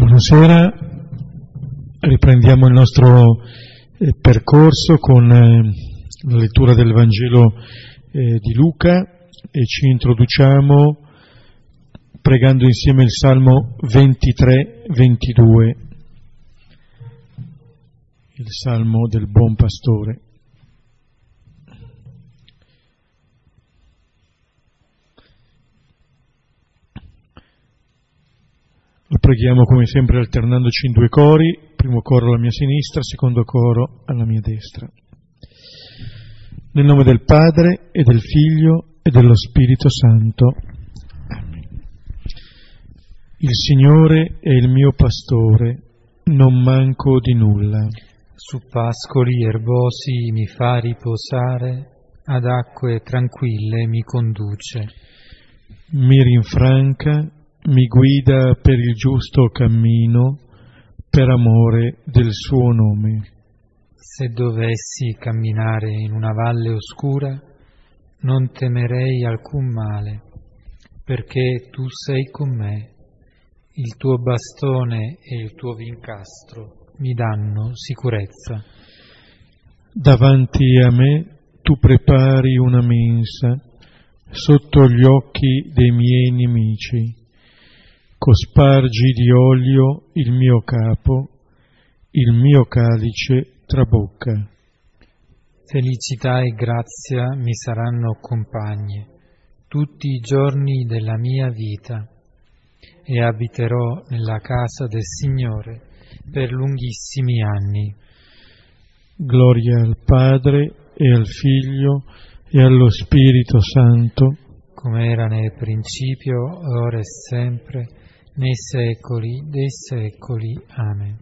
Buonasera, riprendiamo il nostro eh, percorso con eh, la lettura del Vangelo eh, di Luca e ci introduciamo pregando insieme il Salmo 23-22, il Salmo del Buon Pastore. Lo preghiamo come sempre alternandoci in due cori, primo coro alla mia sinistra, secondo coro alla mia destra. Nel nome del Padre e del Figlio e dello Spirito Santo. Amen. Il Signore è il mio pastore, non manco di nulla. Su pascoli erbosi mi fa riposare, ad acque tranquille mi conduce. Mi rinfranca mi guida per il giusto cammino per amore del suo nome. Se dovessi camminare in una valle oscura, non temerei alcun male, perché tu sei con me, il tuo bastone e il tuo vincastro mi danno sicurezza. Davanti a me tu prepari una mensa sotto gli occhi dei miei nemici cospargi di olio il mio capo, il mio calice trabocca. Felicità e grazia mi saranno compagne tutti i giorni della mia vita e abiterò nella casa del Signore per lunghissimi anni. Gloria al Padre e al Figlio e allo Spirito Santo, come era nel principio, ora e sempre, nei secoli dei secoli. Amen.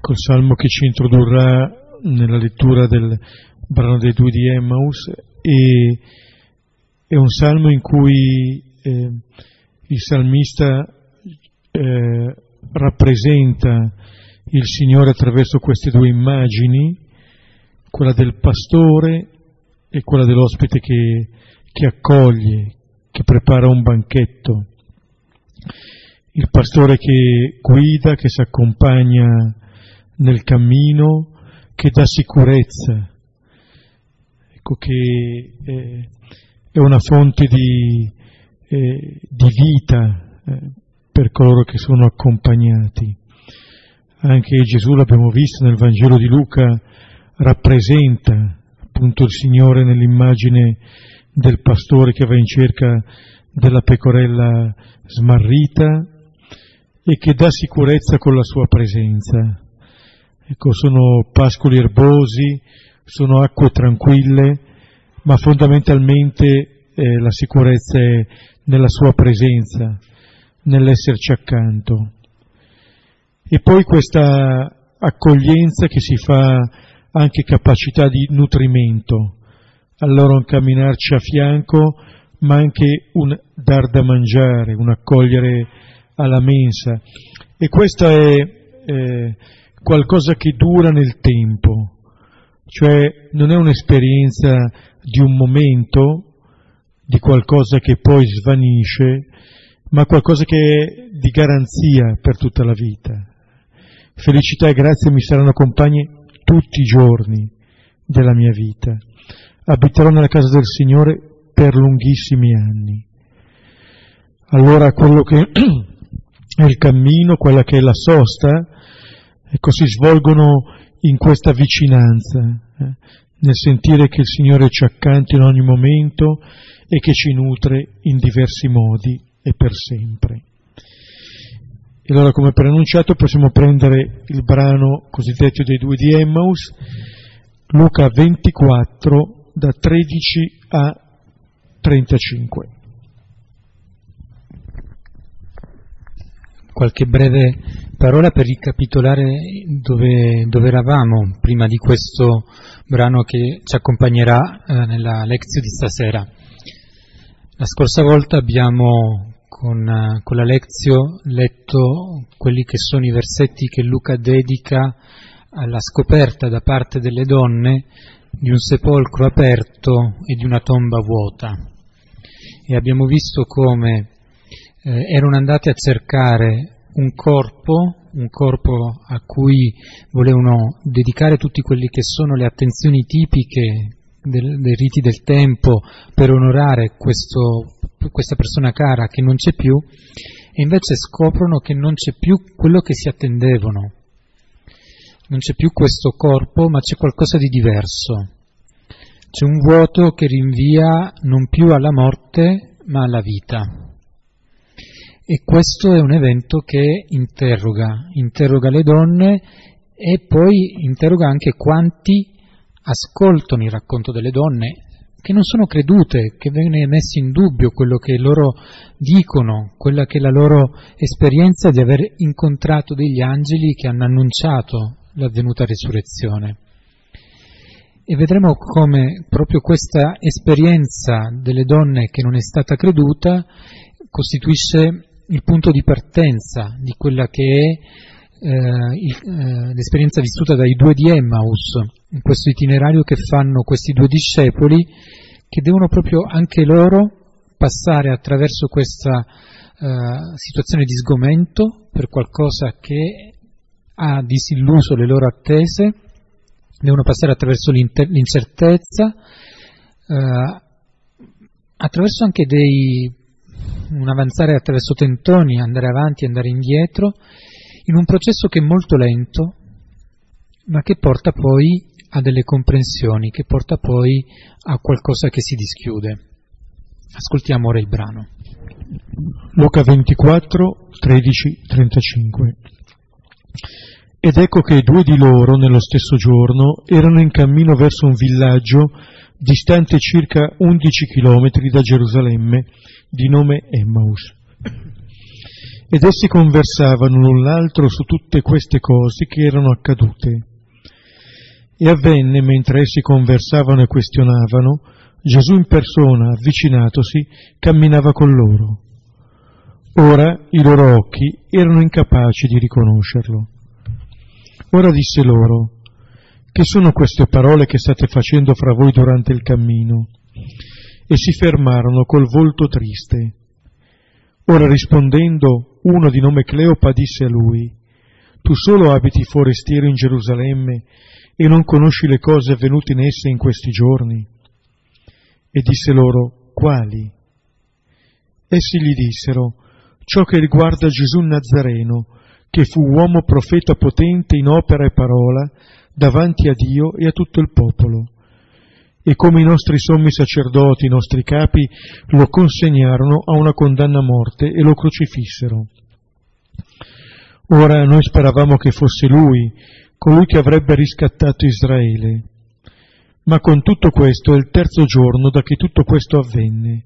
Col salmo che ci introdurrà nella lettura del brano dei due di Emmaus e, è un salmo in cui eh, il salmista eh, rappresenta il Signore attraverso queste due immagini, quella del pastore e quella dell'ospite che, che accoglie, che prepara un banchetto il pastore che guida, che si accompagna nel cammino, che dà sicurezza, ecco che eh, è una fonte di, eh, di vita eh, per coloro che sono accompagnati. Anche Gesù, l'abbiamo visto nel Vangelo di Luca, rappresenta appunto il Signore nell'immagine del pastore che va in cerca della pecorella smarrita e che dà sicurezza con la sua presenza. Ecco, sono pascoli erbosi, sono acque tranquille, ma fondamentalmente eh, la sicurezza è nella sua presenza, nell'esserci accanto. E poi questa accoglienza che si fa anche capacità di nutrimento, allora un camminarci a fianco, ma anche un dar da mangiare, un accogliere alla mensa. E questo è eh, qualcosa che dura nel tempo, cioè non è un'esperienza di un momento, di qualcosa che poi svanisce, ma qualcosa che è di garanzia per tutta la vita. Felicità e grazia mi saranno compagni tutti i giorni della mia vita. Abiterò nella casa del Signore per lunghissimi anni. Allora quello che è il cammino, quella che è la sosta, ecco, si svolgono in questa vicinanza, eh, nel sentire che il Signore ci accanto in ogni momento e che ci nutre in diversi modi e per sempre. E allora, come preannunciato, possiamo prendere il brano cosiddetto dei due di Emmaus, Luca 24, da 13 a 35. qualche breve parola per ricapitolare dove, dove, eravamo prima di questo brano che ci accompagnerà eh, nella lezione di stasera. La scorsa volta abbiamo con, uh, con, la lezione letto quelli che sono i versetti che Luca dedica alla scoperta da parte delle donne di un sepolcro aperto e di una tomba vuota. E abbiamo visto come eh, erano andate a cercare un corpo, un corpo a cui volevano dedicare tutti quelli che sono le attenzioni tipiche del, dei riti del tempo per onorare questo, questa persona cara che non c'è più e invece scoprono che non c'è più quello che si attendevano. Non c'è più questo corpo, ma c'è qualcosa di diverso. C'è un vuoto che rinvia non più alla morte, ma alla vita. E questo è un evento che interroga, interroga le donne e poi interroga anche quanti ascoltano il racconto delle donne, che non sono credute, che viene messo in dubbio quello che loro dicono, quella che è la loro esperienza di aver incontrato degli angeli che hanno annunciato l'avvenuta risurrezione. E vedremo come proprio questa esperienza delle donne che non è stata creduta costituisce il punto di partenza di quella che è eh, il, eh, l'esperienza vissuta dai due di Emmaus, in questo itinerario che fanno questi due discepoli, che devono proprio anche loro passare attraverso questa eh, situazione di sgomento per qualcosa che ha disilluso le loro attese, devono passare attraverso l'incertezza, eh, attraverso anche dei, un avanzare attraverso tentoni, andare avanti, andare indietro, in un processo che è molto lento, ma che porta poi a delle comprensioni, che porta poi a qualcosa che si dischiude. Ascoltiamo ora il brano. Luca 24, 13, 35. Ed ecco che due di loro, nello stesso giorno, erano in cammino verso un villaggio distante circa 11 chilometri da Gerusalemme, di nome Emmaus. Ed essi conversavano l'un l'altro su tutte queste cose che erano accadute. E avvenne, mentre essi conversavano e questionavano, Gesù in persona, avvicinatosi, camminava con loro. Ora i loro occhi erano incapaci di riconoscerlo. Ora disse loro, che sono queste parole che state facendo fra voi durante il cammino? E si fermarono col volto triste. Ora rispondendo, uno di nome Cleopa disse a lui, Tu solo abiti forestiero in Gerusalemme e non conosci le cose avvenute in esse in questi giorni? E disse loro, Quali? Essi gli dissero, Ciò che riguarda Gesù Nazareno, che fu uomo profeta potente in opera e parola davanti a Dio e a tutto il popolo. E come i nostri sommi sacerdoti, i nostri capi, lo consegnarono a una condanna a morte e lo crocifissero. Ora noi speravamo che fosse lui, colui che avrebbe riscattato Israele. Ma con tutto questo è il terzo giorno da che tutto questo avvenne.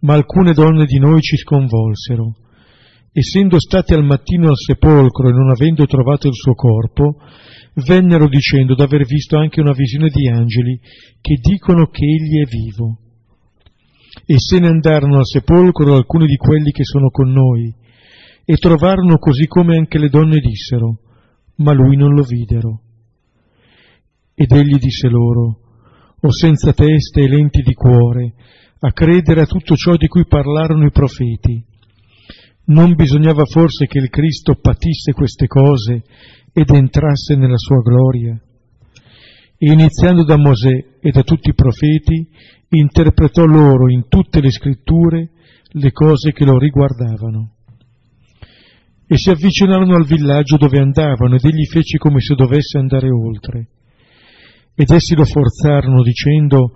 Ma alcune donne di noi ci sconvolsero essendo state al mattino al sepolcro e non avendo trovato il suo corpo, vennero dicendo d'aver visto anche una visione di angeli che dicono che egli è vivo. E se ne andarono al sepolcro alcuni di quelli che sono con noi, e trovarono così come anche le donne dissero, ma lui non lo videro. Ed egli disse loro, o senza testa e lenti di cuore, a credere a tutto ciò di cui parlarono i profeti. Non bisognava forse che il Cristo patisse queste cose ed entrasse nella sua gloria? E iniziando da Mosè e da tutti i profeti, interpretò loro in tutte le scritture le cose che lo riguardavano. E si avvicinarono al villaggio dove andavano ed egli fece come se dovesse andare oltre. Ed essi lo forzarono dicendo,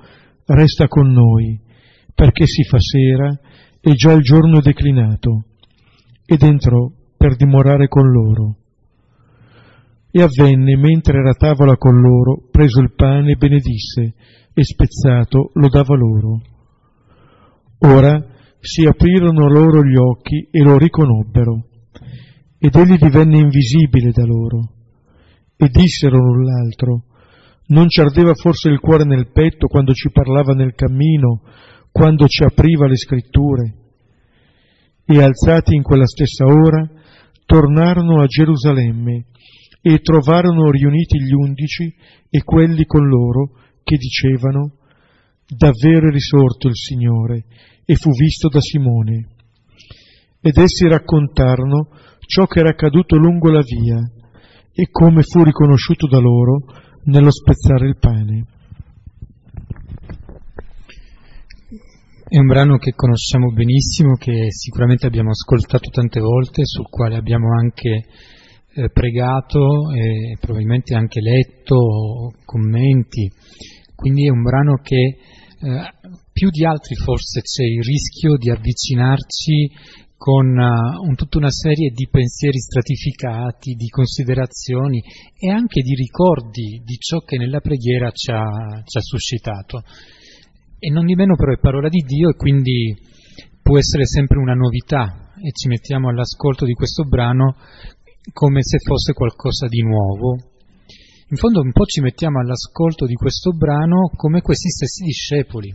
resta con noi, perché si fa sera e già il giorno è declinato ed entrò per dimorare con loro. E avvenne, mentre era a tavola con loro, preso il pane, benedisse, e spezzato lo dava loro. Ora si aprirono loro gli occhi e lo riconobbero, ed egli divenne invisibile da loro. E dissero l'un l'altro, non ci ardeva forse il cuore nel petto quando ci parlava nel cammino, quando ci apriva le scritture? E alzati in quella stessa ora, tornarono a Gerusalemme e trovarono riuniti gli undici e quelli con loro che dicevano, davvero è risorto il Signore e fu visto da Simone. ed essi raccontarono ciò che era accaduto lungo la via e come fu riconosciuto da loro nello spezzare il pane. È un brano che conosciamo benissimo, che sicuramente abbiamo ascoltato tante volte, sul quale abbiamo anche eh, pregato e probabilmente anche letto commenti. Quindi è un brano che eh, più di altri forse c'è il rischio di avvicinarci con uh, un, tutta una serie di pensieri stratificati, di considerazioni e anche di ricordi di ciò che nella preghiera ci ha, ci ha suscitato e non di meno però è parola di Dio e quindi può essere sempre una novità e ci mettiamo all'ascolto di questo brano come se fosse qualcosa di nuovo. In fondo un po' ci mettiamo all'ascolto di questo brano come questi stessi discepoli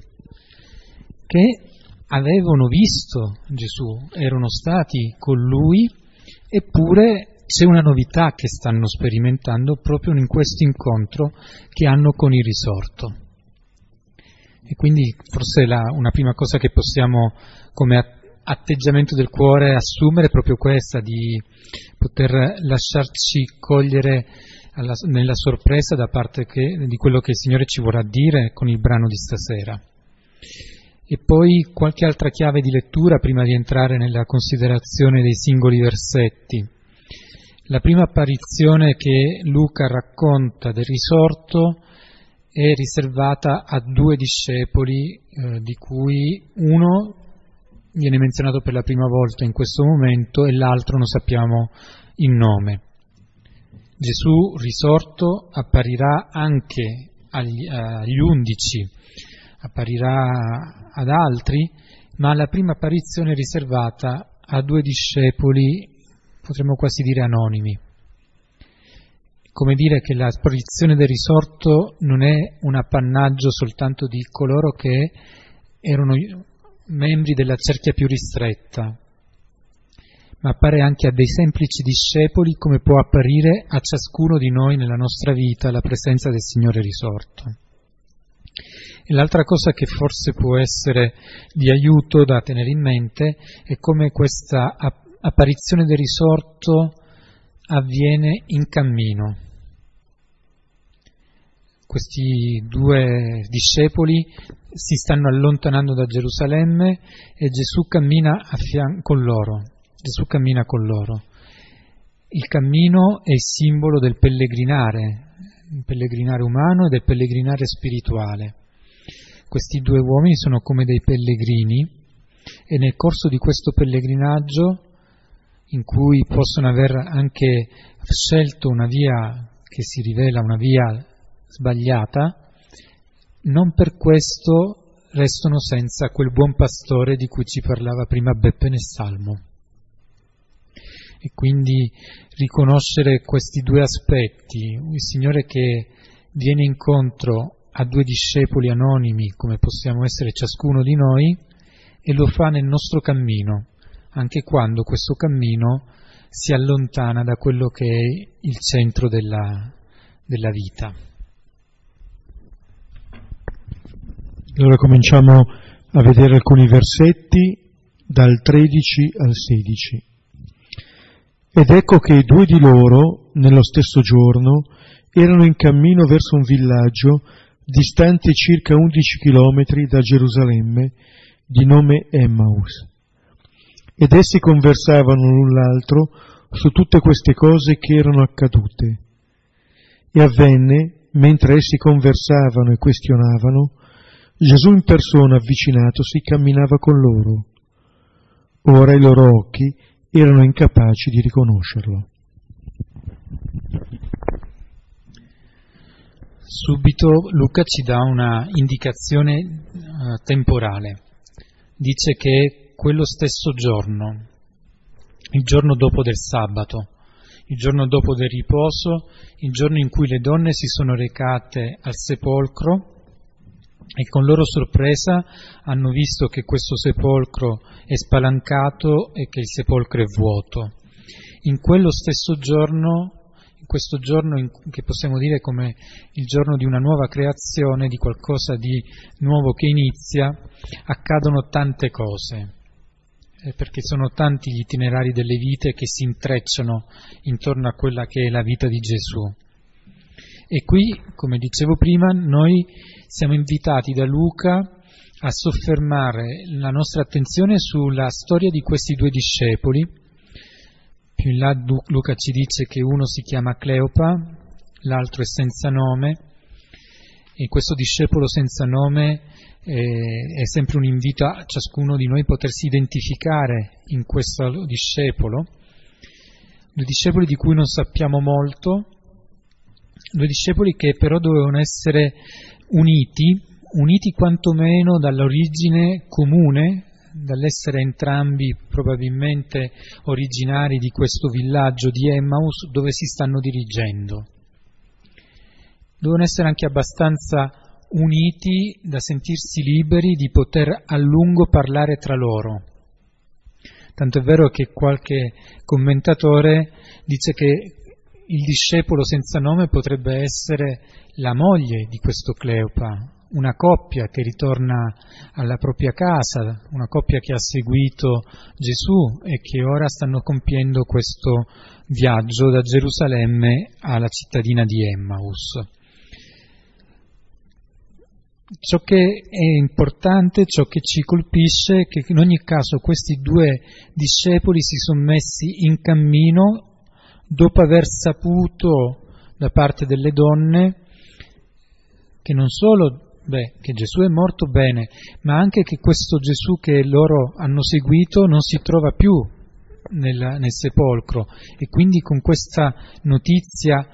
che avevano visto Gesù, erano stati con lui, eppure c'è una novità che stanno sperimentando proprio in questo incontro che hanno con il risorto. E quindi forse la, una prima cosa che possiamo come atteggiamento del cuore assumere è proprio questa, di poter lasciarci cogliere alla, nella sorpresa da parte che, di quello che il Signore ci vorrà dire con il brano di stasera. E poi qualche altra chiave di lettura prima di entrare nella considerazione dei singoli versetti. La prima apparizione che Luca racconta del risorto è riservata a due discepoli, eh, di cui uno viene menzionato per la prima volta in questo momento e l'altro non sappiamo il nome. Gesù risorto apparirà anche agli, agli undici, apparirà ad altri, ma la prima apparizione è riservata a due discepoli, potremmo quasi dire anonimi come dire che la sparizione del risorto non è un appannaggio soltanto di coloro che erano membri della cerchia più ristretta, ma appare anche a dei semplici discepoli come può apparire a ciascuno di noi nella nostra vita la presenza del Signore risorto. E l'altra cosa che forse può essere di aiuto da tenere in mente è come questa apparizione del risorto avviene in cammino questi due discepoli si stanno allontanando da Gerusalemme e Gesù cammina a fianco con loro. Gesù cammina con loro. Il cammino è il simbolo del pellegrinare, il pellegrinare umano e del pellegrinare spirituale. Questi due uomini sono come dei pellegrini e nel corso di questo pellegrinaggio, in cui possono aver anche scelto una via che si rivela una via sbagliata, non per questo restano senza quel buon pastore di cui ci parlava prima Beppe nel Salmo. E quindi riconoscere questi due aspetti, il Signore che viene incontro a due discepoli anonimi come possiamo essere ciascuno di noi e lo fa nel nostro cammino, anche quando questo cammino si allontana da quello che è il centro della, della vita. Allora cominciamo a vedere alcuni versetti dal 13 al 16. Ed ecco che due di loro, nello stesso giorno, erano in cammino verso un villaggio distante circa 11 chilometri da Gerusalemme, di nome Emmaus. Ed essi conversavano l'un l'altro su tutte queste cose che erano accadute. E avvenne, mentre essi conversavano e questionavano, Gesù in persona avvicinatosi camminava con loro. Ora i loro occhi erano incapaci di riconoscerlo. Subito Luca ci dà una indicazione uh, temporale. Dice che quello stesso giorno, il giorno dopo del sabato, il giorno dopo del riposo, il giorno in cui le donne si sono recate al sepolcro, e con loro sorpresa hanno visto che questo sepolcro è spalancato e che il sepolcro è vuoto. In quello stesso giorno, in questo giorno in, che possiamo dire come il giorno di una nuova creazione, di qualcosa di nuovo che inizia, accadono tante cose. eh, perché sono tanti gli itinerari delle vite che si intrecciano intorno a quella che è la vita di Gesù. E qui, come dicevo prima, noi siamo invitati da Luca a soffermare la nostra attenzione sulla storia di questi due discepoli. Più in là Luca ci dice che uno si chiama Cleopa, l'altro è senza nome, e questo discepolo senza nome eh, è sempre un invito a ciascuno di noi potersi identificare in questo discepolo, due discepoli di cui non sappiamo molto, due discepoli che però dovevano essere uniti, uniti quantomeno dall'origine comune, dall'essere entrambi probabilmente originari di questo villaggio di Emmaus dove si stanno dirigendo. Devono essere anche abbastanza uniti da sentirsi liberi di poter a lungo parlare tra loro. Tanto è vero che qualche commentatore dice che il discepolo senza nome potrebbe essere la moglie di questo Cleopa, una coppia che ritorna alla propria casa, una coppia che ha seguito Gesù e che ora stanno compiendo questo viaggio da Gerusalemme alla cittadina di Emmaus. Ciò che è importante, ciò che ci colpisce, è che in ogni caso questi due discepoli si sono messi in cammino dopo aver saputo da parte delle donne che non solo beh, che Gesù è morto bene, ma anche che questo Gesù che loro hanno seguito non si trova più nel, nel sepolcro. E quindi con questa notizia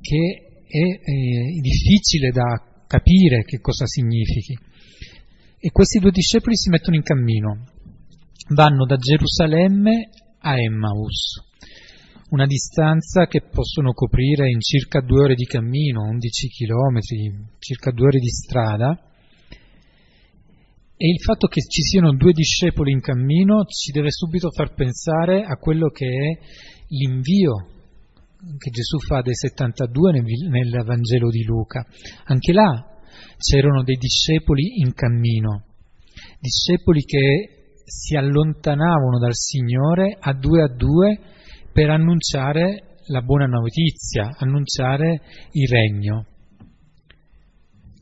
che è, è difficile da capire che cosa significhi. E questi due discepoli si mettono in cammino, vanno da Gerusalemme a Emmaus una distanza che possono coprire in circa due ore di cammino, 11 chilometri, circa due ore di strada. E il fatto che ci siano due discepoli in cammino ci deve subito far pensare a quello che è l'invio che Gesù fa dei 72 nel, nel Vangelo di Luca. Anche là c'erano dei discepoli in cammino, discepoli che si allontanavano dal Signore a due a due per annunciare la buona notizia, annunciare il regno.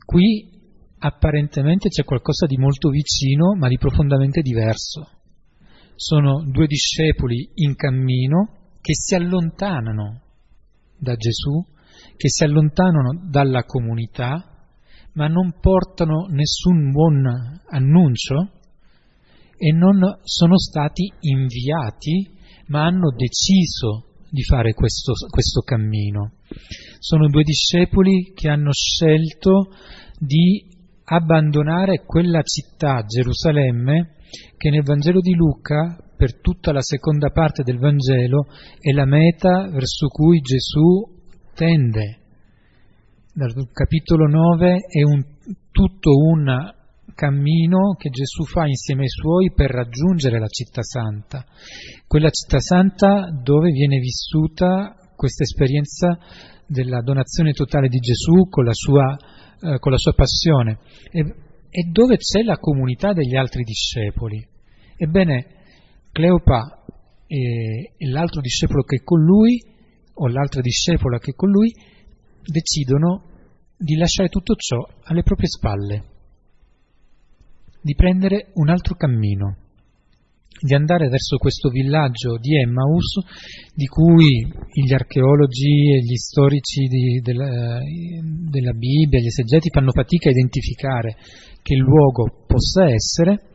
Qui apparentemente c'è qualcosa di molto vicino, ma di profondamente diverso. Sono due discepoli in cammino che si allontanano da Gesù, che si allontanano dalla comunità, ma non portano nessun buon annuncio e non sono stati inviati ma hanno deciso di fare questo, questo cammino. Sono due discepoli che hanno scelto di abbandonare quella città, Gerusalemme, che nel Vangelo di Luca, per tutta la seconda parte del Vangelo, è la meta verso cui Gesù tende. Dal capitolo 9 è un, tutto un cammino che Gesù fa insieme ai suoi per raggiungere la città santa, quella città santa dove viene vissuta questa esperienza della donazione totale di Gesù con la sua, eh, con la sua passione. E, e dove c'è la comunità degli altri discepoli. Ebbene, Cleopa e, e l'altro discepolo che è con lui, o l'altra discepola che è con lui, decidono di lasciare tutto ciò alle proprie spalle di prendere un altro cammino, di andare verso questo villaggio di Emmaus, di cui gli archeologi e gli storici di, della, della Bibbia, gli esegeti fanno fatica a identificare che luogo possa essere,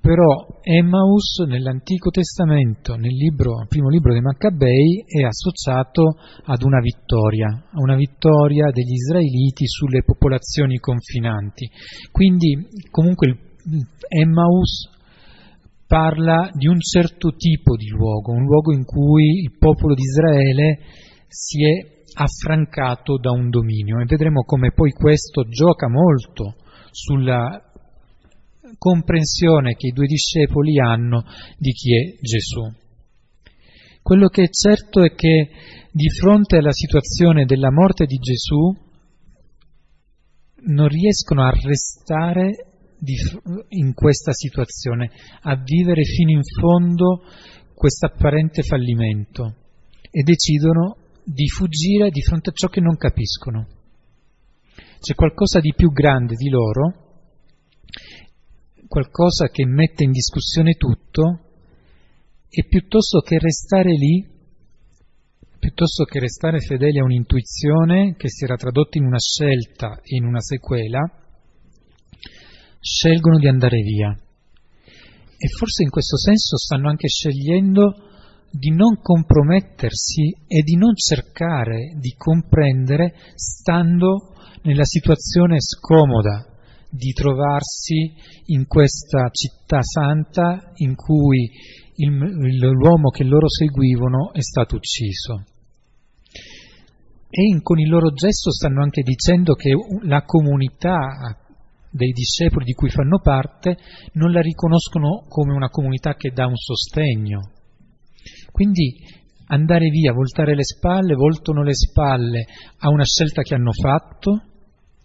però Emmaus nell'Antico Testamento, nel libro, primo libro dei Maccabei, è associato ad una vittoria, a una vittoria degli israeliti sulle popolazioni confinanti. Quindi comunque Emmaus parla di un certo tipo di luogo, un luogo in cui il popolo di Israele si è affrancato da un dominio e vedremo come poi questo gioca molto sulla comprensione che i due discepoli hanno di chi è Gesù. Quello che è certo è che di fronte alla situazione della morte di Gesù non riescono a restare in questa situazione, a vivere fino in fondo questo apparente fallimento e decidono di fuggire di fronte a ciò che non capiscono. C'è qualcosa di più grande di loro, qualcosa che mette in discussione tutto e piuttosto che restare lì, piuttosto che restare fedeli a un'intuizione che si era tradotta in una scelta e in una sequela, scelgono di andare via. E forse in questo senso stanno anche scegliendo di non compromettersi e di non cercare di comprendere stando nella situazione scomoda di trovarsi in questa città santa in cui il, l'uomo che loro seguivano è stato ucciso. E in, con il loro gesto stanno anche dicendo che la comunità dei discepoli di cui fanno parte non la riconoscono come una comunità che dà un sostegno. Quindi andare via, voltare le spalle, voltano le spalle a una scelta che hanno fatto,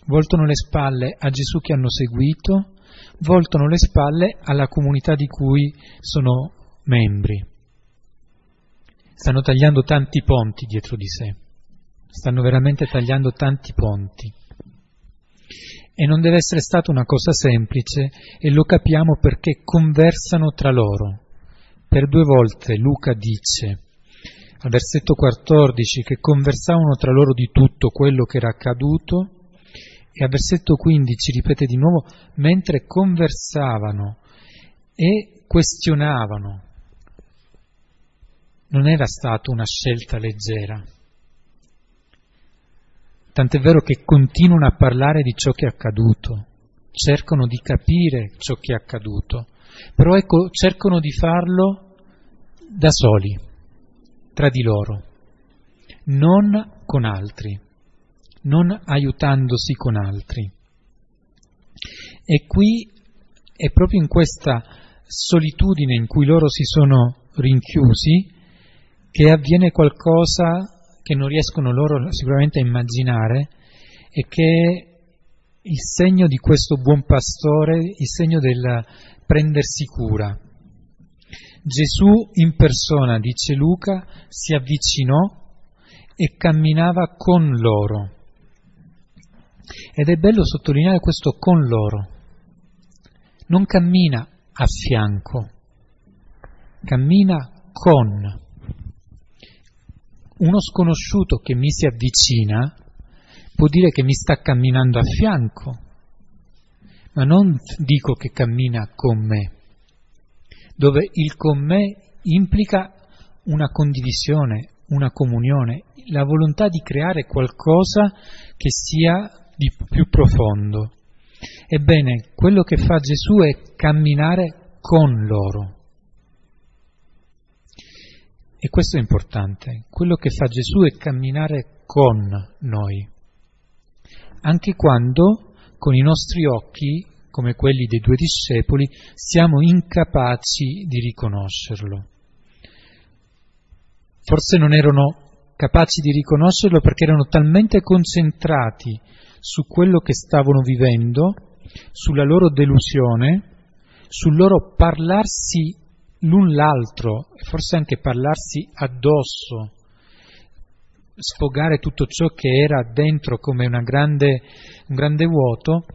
voltano le spalle a Gesù che hanno seguito, voltano le spalle alla comunità di cui sono membri. Stanno tagliando tanti ponti dietro di sé, stanno veramente tagliando tanti ponti. E non deve essere stata una cosa semplice e lo capiamo perché conversano tra loro. Per due volte Luca dice al versetto 14 che conversavano tra loro di tutto quello che era accaduto e al versetto 15 ripete di nuovo mentre conversavano e questionavano. Non era stata una scelta leggera. Tant'è vero che continuano a parlare di ciò che è accaduto, cercano di capire ciò che è accaduto, però ecco, cercano di farlo da soli, tra di loro, non con altri, non aiutandosi con altri. E qui è proprio in questa solitudine in cui loro si sono rinchiusi che avviene qualcosa che non riescono loro sicuramente a immaginare e che è il segno di questo buon pastore, il segno del prendersi cura. Gesù in persona, dice Luca, si avvicinò e camminava con loro. Ed è bello sottolineare questo con loro. Non cammina a fianco, cammina con uno sconosciuto che mi si avvicina può dire che mi sta camminando a fianco, ma non dico che cammina con me, dove il con me implica una condivisione, una comunione, la volontà di creare qualcosa che sia di più profondo. Ebbene, quello che fa Gesù è camminare con loro. E questo è importante. Quello che fa Gesù è camminare con noi. Anche quando con i nostri occhi, come quelli dei due discepoli, siamo incapaci di riconoscerlo. Forse non erano capaci di riconoscerlo perché erano talmente concentrati su quello che stavano vivendo, sulla loro delusione, sul loro parlarsi l'un l'altro forse anche parlarsi addosso, sfogare tutto ciò che era dentro come grande, un grande vuoto,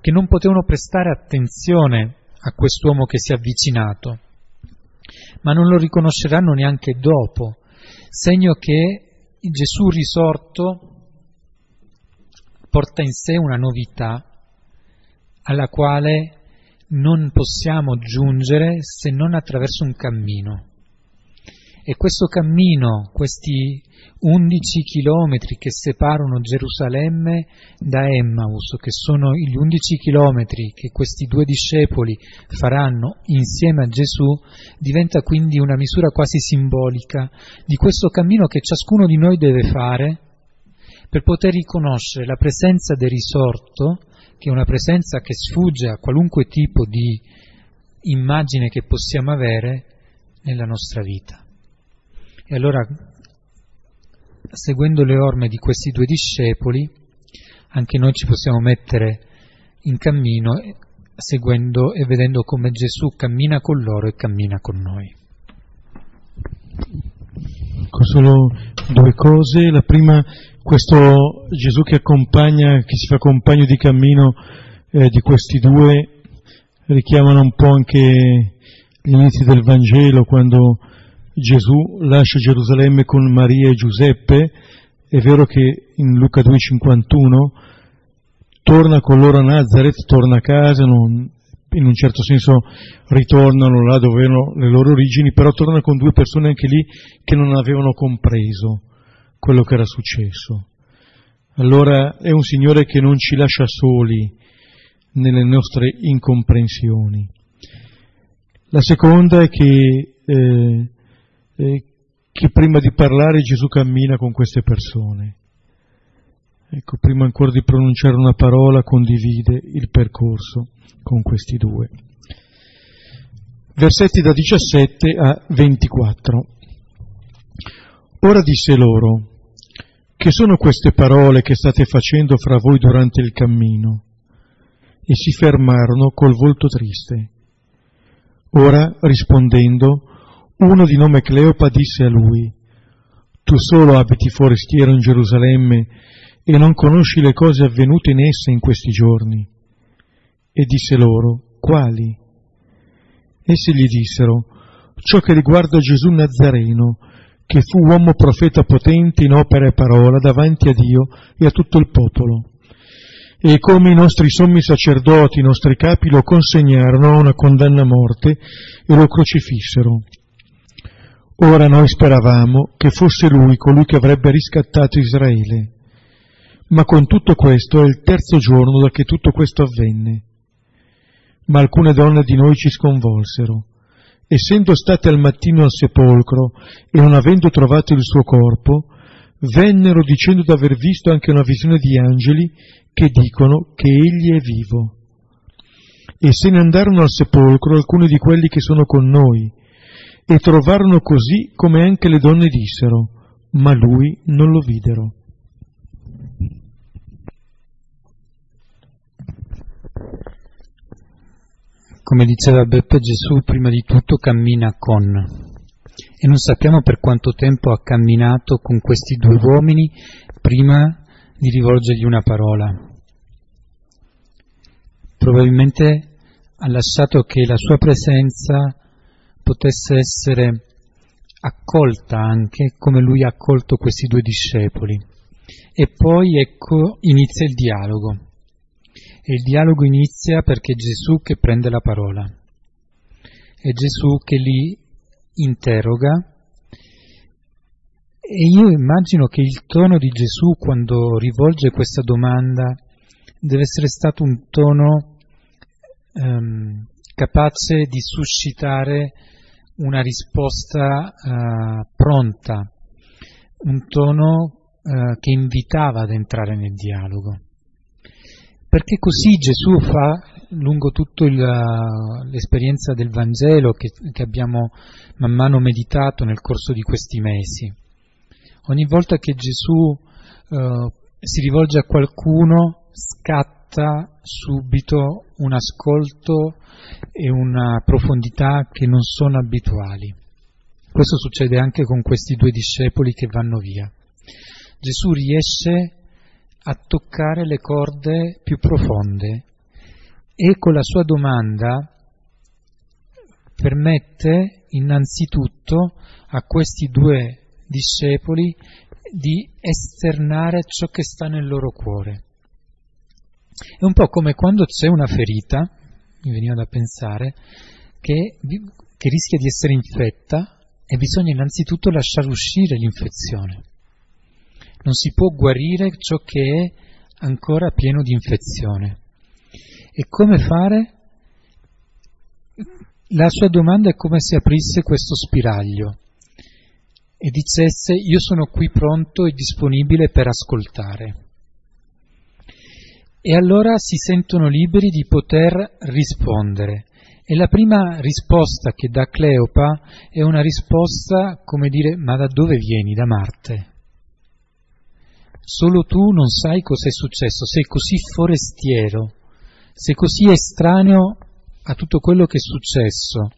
che non potevano prestare attenzione a quest'uomo che si è avvicinato, ma non lo riconosceranno neanche dopo, segno che Gesù risorto porta in sé una novità alla quale non possiamo giungere se non attraverso un cammino. E questo cammino, questi undici chilometri che separano Gerusalemme da Emmaus, che sono gli undici chilometri che questi due discepoli faranno insieme a Gesù, diventa quindi una misura quasi simbolica di questo cammino che ciascuno di noi deve fare per poter riconoscere la presenza del risorto che è una presenza che sfugge a qualunque tipo di immagine che possiamo avere nella nostra vita. E allora, seguendo le orme di questi due discepoli, anche noi ci possiamo mettere in cammino seguendo e vedendo come Gesù cammina con loro e cammina con noi. Ecco solo due cose. La prima, questo Gesù che accompagna, che si fa compagno di cammino eh, di questi due, richiamano un po' anche gli inizi del Vangelo, quando Gesù lascia Gerusalemme con Maria e Giuseppe. È vero che in Luca 2,51 torna con loro a Nazareth, torna a casa, non, in un certo senso ritornano là dove erano le loro origini, però torna con due persone anche lì che non avevano compreso quello che era successo. Allora è un Signore che non ci lascia soli nelle nostre incomprensioni. La seconda è che, eh, eh, che prima di parlare Gesù cammina con queste persone Ecco, prima ancora di pronunciare una parola condivide il percorso con questi due. Versetti da 17 a 24. Ora disse loro, che sono queste parole che state facendo fra voi durante il cammino? E si fermarono col volto triste. Ora, rispondendo, uno di nome Cleopa disse a lui, Tu solo abiti forestiero in Gerusalemme e non conosci le cose avvenute in essa in questi giorni. E disse loro, quali? Essi gli dissero, ciò che riguarda Gesù Nazareno, che fu uomo profeta potente in opera e parola davanti a Dio e a tutto il popolo. E come i nostri sommi sacerdoti, i nostri capi lo consegnarono a una condanna a morte e lo crocifissero. Ora noi speravamo che fosse lui colui che avrebbe riscattato Israele. Ma con tutto questo è il terzo giorno da che tutto questo avvenne. Ma alcune donne di noi ci sconvolsero. Essendo state al mattino al sepolcro e non avendo trovato il suo corpo, vennero dicendo d'aver visto anche una visione di angeli che dicono che egli è vivo. E se ne andarono al sepolcro alcuni di quelli che sono con noi, e trovarono così come anche le donne dissero, ma lui non lo videro. Come diceva Beppe, Gesù prima di tutto cammina con e non sappiamo per quanto tempo ha camminato con questi due uomini prima di rivolgergli una parola. Probabilmente ha lasciato che la sua presenza potesse essere accolta anche come lui ha accolto questi due discepoli. E poi ecco inizia il dialogo. E il dialogo inizia perché è Gesù che prende la parola. È Gesù che li interroga. E io immagino che il tono di Gesù quando rivolge questa domanda deve essere stato un tono ehm, capace di suscitare una risposta eh, pronta, un tono eh, che invitava ad entrare nel dialogo perché così Gesù fa lungo tutta l'esperienza del Vangelo che, che, abbiamo man mano meditato nel corso di questi mesi. Ogni volta che Gesù eh, si rivolge a qualcuno scatta subito un ascolto e una profondità che non sono abituali. Questo succede anche con questi due discepoli che vanno via. Gesù riesce a toccare le corde più profonde e con la sua domanda permette innanzitutto a questi due discepoli di esternare ciò che sta nel loro cuore. È un po' come quando c'è una ferita, mi veniva da pensare, che, che rischia di essere infetta e bisogna innanzitutto lasciare uscire l'infezione non si può guarire ciò che è ancora pieno di infezione. E come fare? La sua domanda è come se aprisse questo spiraglio e dicesse io sono qui pronto e disponibile per ascoltare. E allora si sentono liberi di poter rispondere. E la prima risposta che dà Cleopa è una risposta come dire ma da dove vieni? Da Marte. Solo tu non sai cosa è successo, sei così forestiero, sei così estraneo a tutto quello che è successo.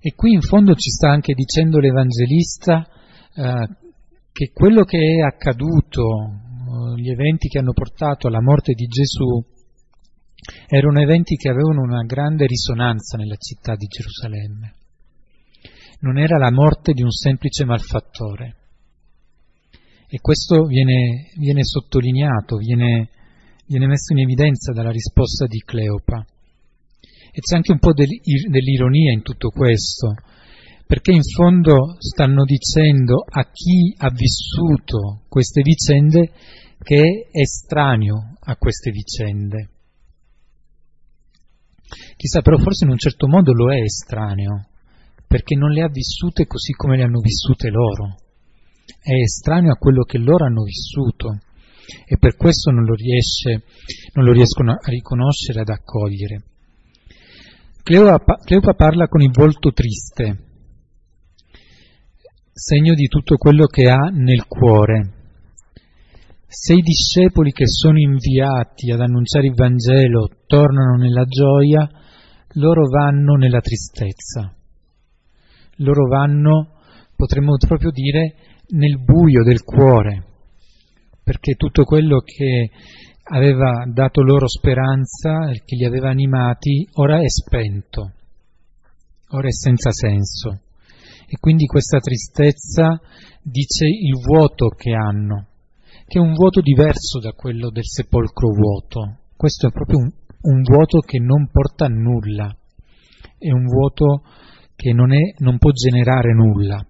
E qui in fondo ci sta anche dicendo l'Evangelista eh, che quello che è accaduto, eh, gli eventi che hanno portato alla morte di Gesù, erano eventi che avevano una grande risonanza nella città di Gerusalemme. Non era la morte di un semplice malfattore. E questo viene, viene sottolineato, viene, viene messo in evidenza dalla risposta di Cleopa. E c'è anche un po' dell'ironia in tutto questo, perché in fondo stanno dicendo a chi ha vissuto queste vicende che è estraneo a queste vicende. Chissà, però forse in un certo modo lo è estraneo, perché non le ha vissute così come le hanno vissute loro. È estraneo a quello che loro hanno vissuto e per questo non lo, riesce, non lo riescono a riconoscere, ad accogliere. Cleopa, parla con il volto triste, segno di tutto quello che ha nel cuore. Se i discepoli che sono inviati ad annunciare il Vangelo tornano nella gioia, loro vanno nella tristezza. Loro vanno, potremmo proprio dire, nel buio del cuore, perché tutto quello che aveva dato loro speranza, che li aveva animati, ora è spento, ora è senza senso. E quindi questa tristezza dice il vuoto che hanno, che è un vuoto diverso da quello del sepolcro vuoto. Questo è proprio un, un vuoto che non porta a nulla, è un vuoto che non, è, non può generare nulla.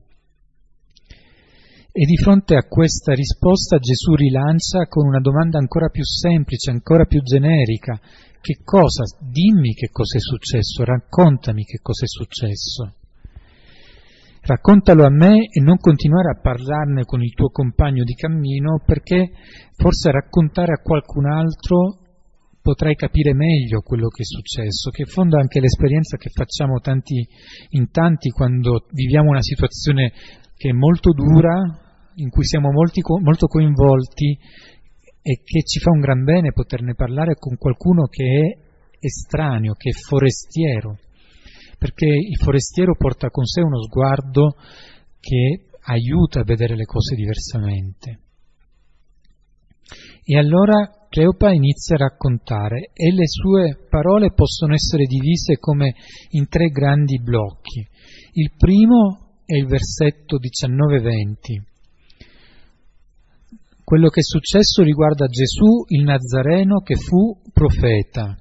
E di fronte a questa risposta Gesù rilancia con una domanda ancora più semplice, ancora più generica. Che cosa? Dimmi che cosa è successo, raccontami che cosa è successo. Raccontalo a me e non continuare a parlarne con il tuo compagno di cammino perché forse raccontare a qualcun altro potrai capire meglio quello che è successo, che in fondo anche l'esperienza che facciamo tanti, in tanti quando viviamo una situazione che è molto dura, in cui siamo molti, molto coinvolti e che ci fa un gran bene poterne parlare con qualcuno che è estraneo, che è forestiero, perché il forestiero porta con sé uno sguardo che aiuta a vedere le cose diversamente. E allora Cleopa inizia a raccontare e le sue parole possono essere divise come in tre grandi blocchi. Il primo è il versetto 19-20. Quello che è successo riguarda Gesù il Nazareno che fu profeta,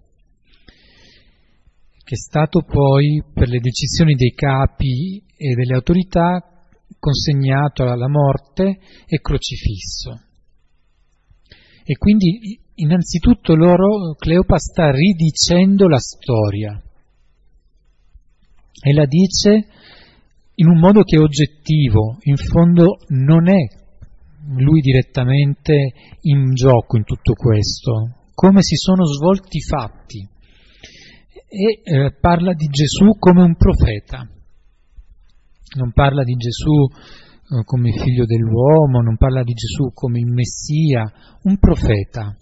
che è stato poi per le decisioni dei capi e delle autorità consegnato alla morte e crocifisso. E quindi innanzitutto loro, Cleopa sta ridicendo la storia e la dice in un modo che è oggettivo, in fondo non è lui direttamente in gioco in tutto questo, come si sono svolti i fatti e eh, parla di Gesù come un profeta, non parla di Gesù eh, come figlio dell'uomo, non parla di Gesù come il Messia, un profeta.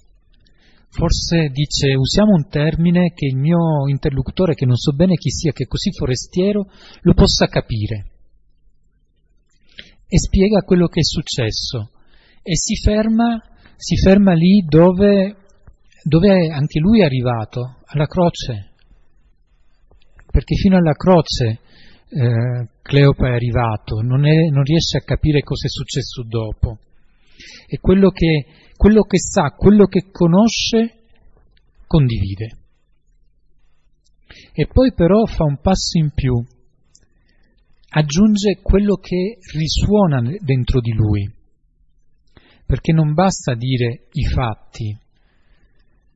Forse dice usiamo un termine che il mio interlocutore, che non so bene chi sia, che è così forestiero, lo possa capire. E spiega quello che è successo. E si ferma, si ferma lì dove, dove anche lui è arrivato, alla croce. Perché fino alla croce eh, Cleopa è arrivato, non, è, non riesce a capire cosa è successo dopo. E quello che quello che sa, quello che conosce, condivide. E poi però fa un passo in più, aggiunge quello che risuona dentro di lui, perché non basta dire i fatti,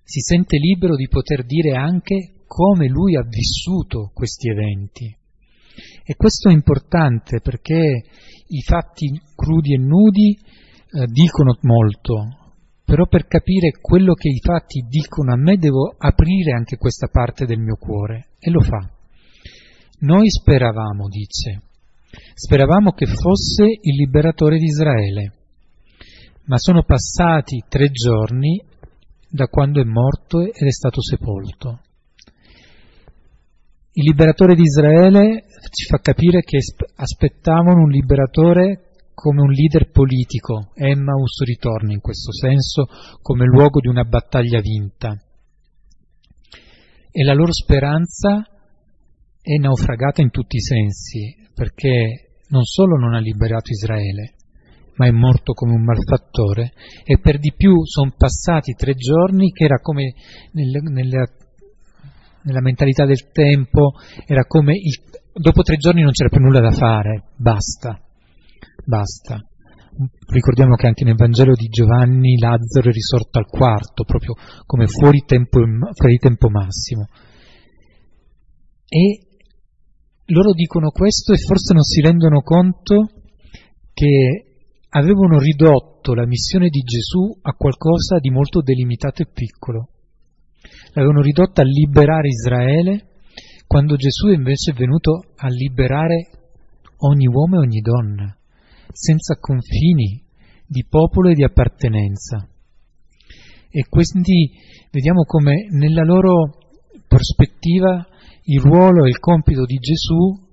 si sente libero di poter dire anche come lui ha vissuto questi eventi. E questo è importante perché i fatti crudi e nudi eh, dicono molto, però per capire quello che i fatti dicono a me devo aprire anche questa parte del mio cuore e lo fa. Noi speravamo, dice, speravamo che fosse il liberatore di Israele, ma sono passati tre giorni da quando è morto ed è stato sepolto. Il liberatore di Israele ci fa capire che aspettavano un liberatore come un leader politico. Emmaus ritorna in questo senso come luogo di una battaglia vinta. E la loro speranza è naufragata in tutti i sensi, perché non solo non ha liberato Israele, ma è morto come un malfattore e per di più sono passati tre giorni che era come nel, nella, nella, mentalità del tempo, era come il, dopo tre giorni non c'era più nulla da fare, basta basta. Ricordiamo che anche nel Vangelo di Giovanni Lazzaro è risorto al quarto, proprio come fuori tempo, fuori tempo massimo. E loro dicono questo e forse non si rendono conto che avevano ridotto la missione di Gesù a qualcosa di molto delimitato e piccolo. L'avevano ridotta a liberare Israele, quando Gesù invece è venuto a liberare ogni uomo e ogni donna senza confini di popolo e di appartenenza. E quindi vediamo come nella loro prospettiva il ruolo e il compito di Gesù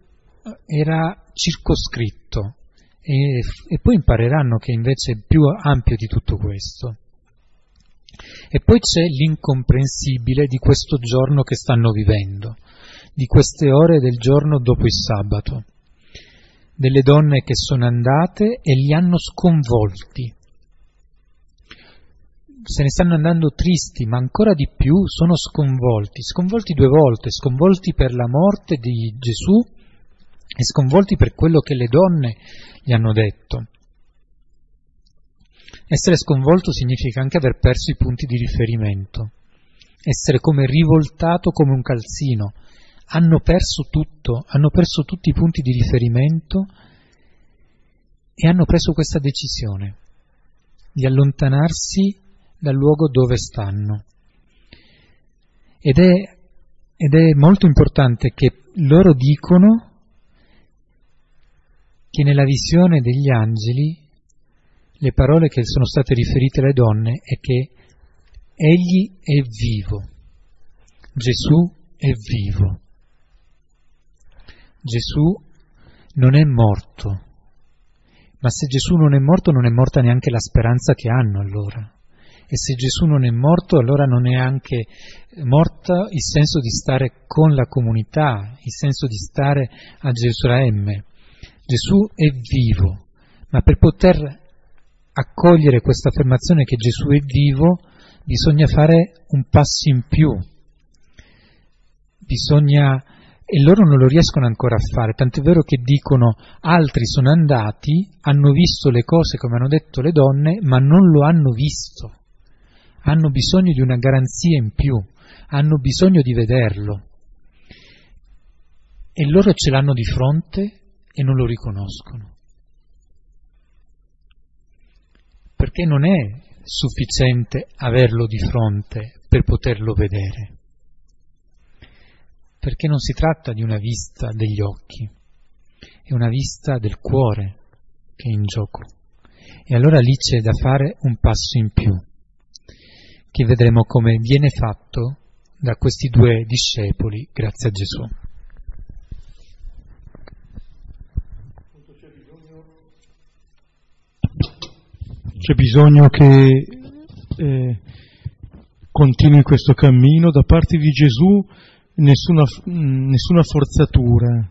era circoscritto e, e poi impareranno che invece è più ampio di tutto questo. E poi c'è l'incomprensibile di questo giorno che stanno vivendo, di queste ore del giorno dopo il sabato delle donne che sono andate e li hanno sconvolti. Se ne stanno andando tristi, ma ancora di più sono sconvolti, sconvolti due volte, sconvolti per la morte di Gesù e sconvolti per quello che le donne gli hanno detto. Essere sconvolto significa anche aver perso i punti di riferimento, essere come rivoltato come un calzino, hanno perso tutto, hanno perso tutti i punti di riferimento e hanno preso questa decisione di allontanarsi dal luogo dove stanno. Ed è, ed è molto importante che loro dicono che nella visione degli angeli le parole che sono state riferite alle donne è che egli è vivo, Gesù è vivo. Gesù non è morto, ma se Gesù non è morto non è morta neanche la speranza che hanno allora. E se Gesù non è morto allora non è anche morta il senso di stare con la comunità, il senso di stare a Gerusalemme. Gesù è vivo, ma per poter accogliere questa affermazione che Gesù è vivo bisogna fare un passo in più, bisogna e loro non lo riescono ancora a fare, tant'è vero che dicono altri sono andati, hanno visto le cose come hanno detto le donne, ma non lo hanno visto. Hanno bisogno di una garanzia in più, hanno bisogno di vederlo. E loro ce l'hanno di fronte e non lo riconoscono. Perché non è sufficiente averlo di fronte per poterlo vedere perché non si tratta di una vista degli occhi, è una vista del cuore che è in gioco. E allora lì c'è da fare un passo in più, che vedremo come viene fatto da questi due discepoli, grazie a Gesù. C'è bisogno che eh, continui questo cammino da parte di Gesù nessuna, nessuna forzatura.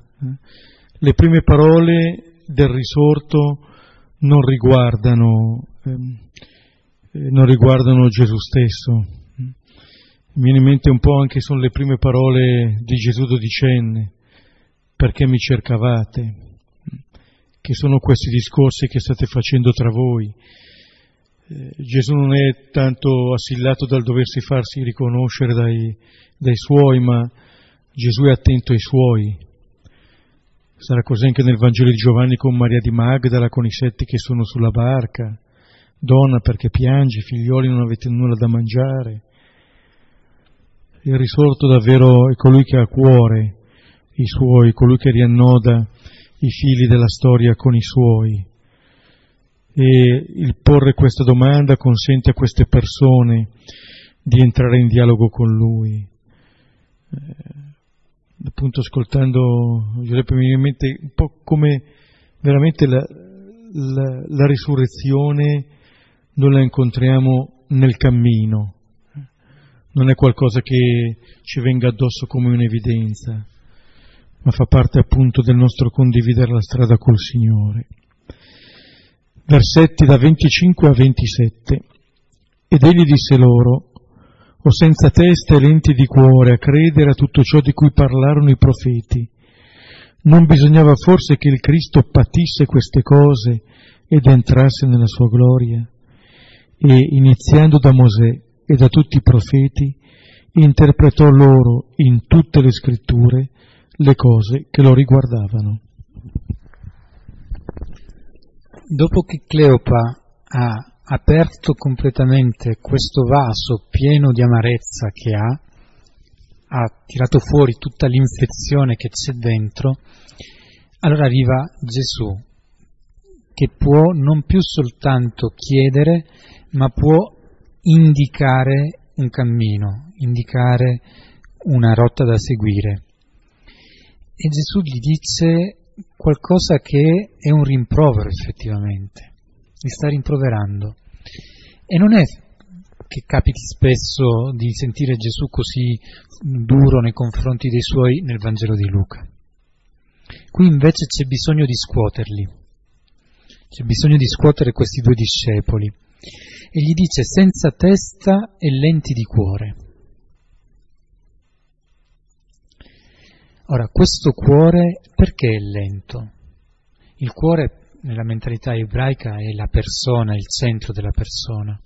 Le prime parole del risorto non riguardano, ehm, eh, non riguardano Gesù stesso. Mi viene in mente un po' anche sono le prime parole di Gesù dodicenne, perché mi cercavate, che sono questi discorsi che state facendo tra voi. Eh, Gesù non è tanto assillato dal doversi farsi riconoscere dai, dai suoi, ma Gesù è attento ai suoi. Sarà così anche nel Vangelo di Giovanni con Maria di Magdala, con i sette che sono sulla barca. Donna, perché piangi, figlioli, non avete nulla da mangiare. Il risorto davvero è colui che ha a cuore i suoi, colui che riannoda i fili della storia con i suoi. E il porre questa domanda consente a queste persone di entrare in dialogo con Lui. Eh, appunto ascoltando Giuseppe mi viene in mente un po' come veramente la, la, la risurrezione noi la incontriamo nel cammino, non è qualcosa che ci venga addosso come un'evidenza, ma fa parte appunto del nostro condividere la strada col Signore. Versetti da 25 a 27. Ed egli disse loro, o senza testa e lenti di cuore a credere a tutto ciò di cui parlarono i profeti. Non bisognava forse che il Cristo patisse queste cose ed entrasse nella sua gloria? E iniziando da Mosè e da tutti i profeti, interpretò loro in tutte le scritture le cose che lo riguardavano. Dopo che Cleopa ha aperto completamente questo vaso pieno di amarezza che ha, ha tirato fuori tutta l'infezione che c'è dentro, allora arriva Gesù, che può non più soltanto chiedere, ma può indicare un cammino, indicare una rotta da seguire. E Gesù gli dice qualcosa che è un rimprovero effettivamente li sta rimproverando. E non è che capiti spesso di sentire Gesù così duro nei confronti dei suoi nel Vangelo di Luca. Qui invece c'è bisogno di scuoterli, c'è bisogno di scuotere questi due discepoli. E gli dice senza testa e lenti di cuore. Ora, questo cuore perché è lento? Il cuore nella mentalità ebraica è la persona, il centro della persona.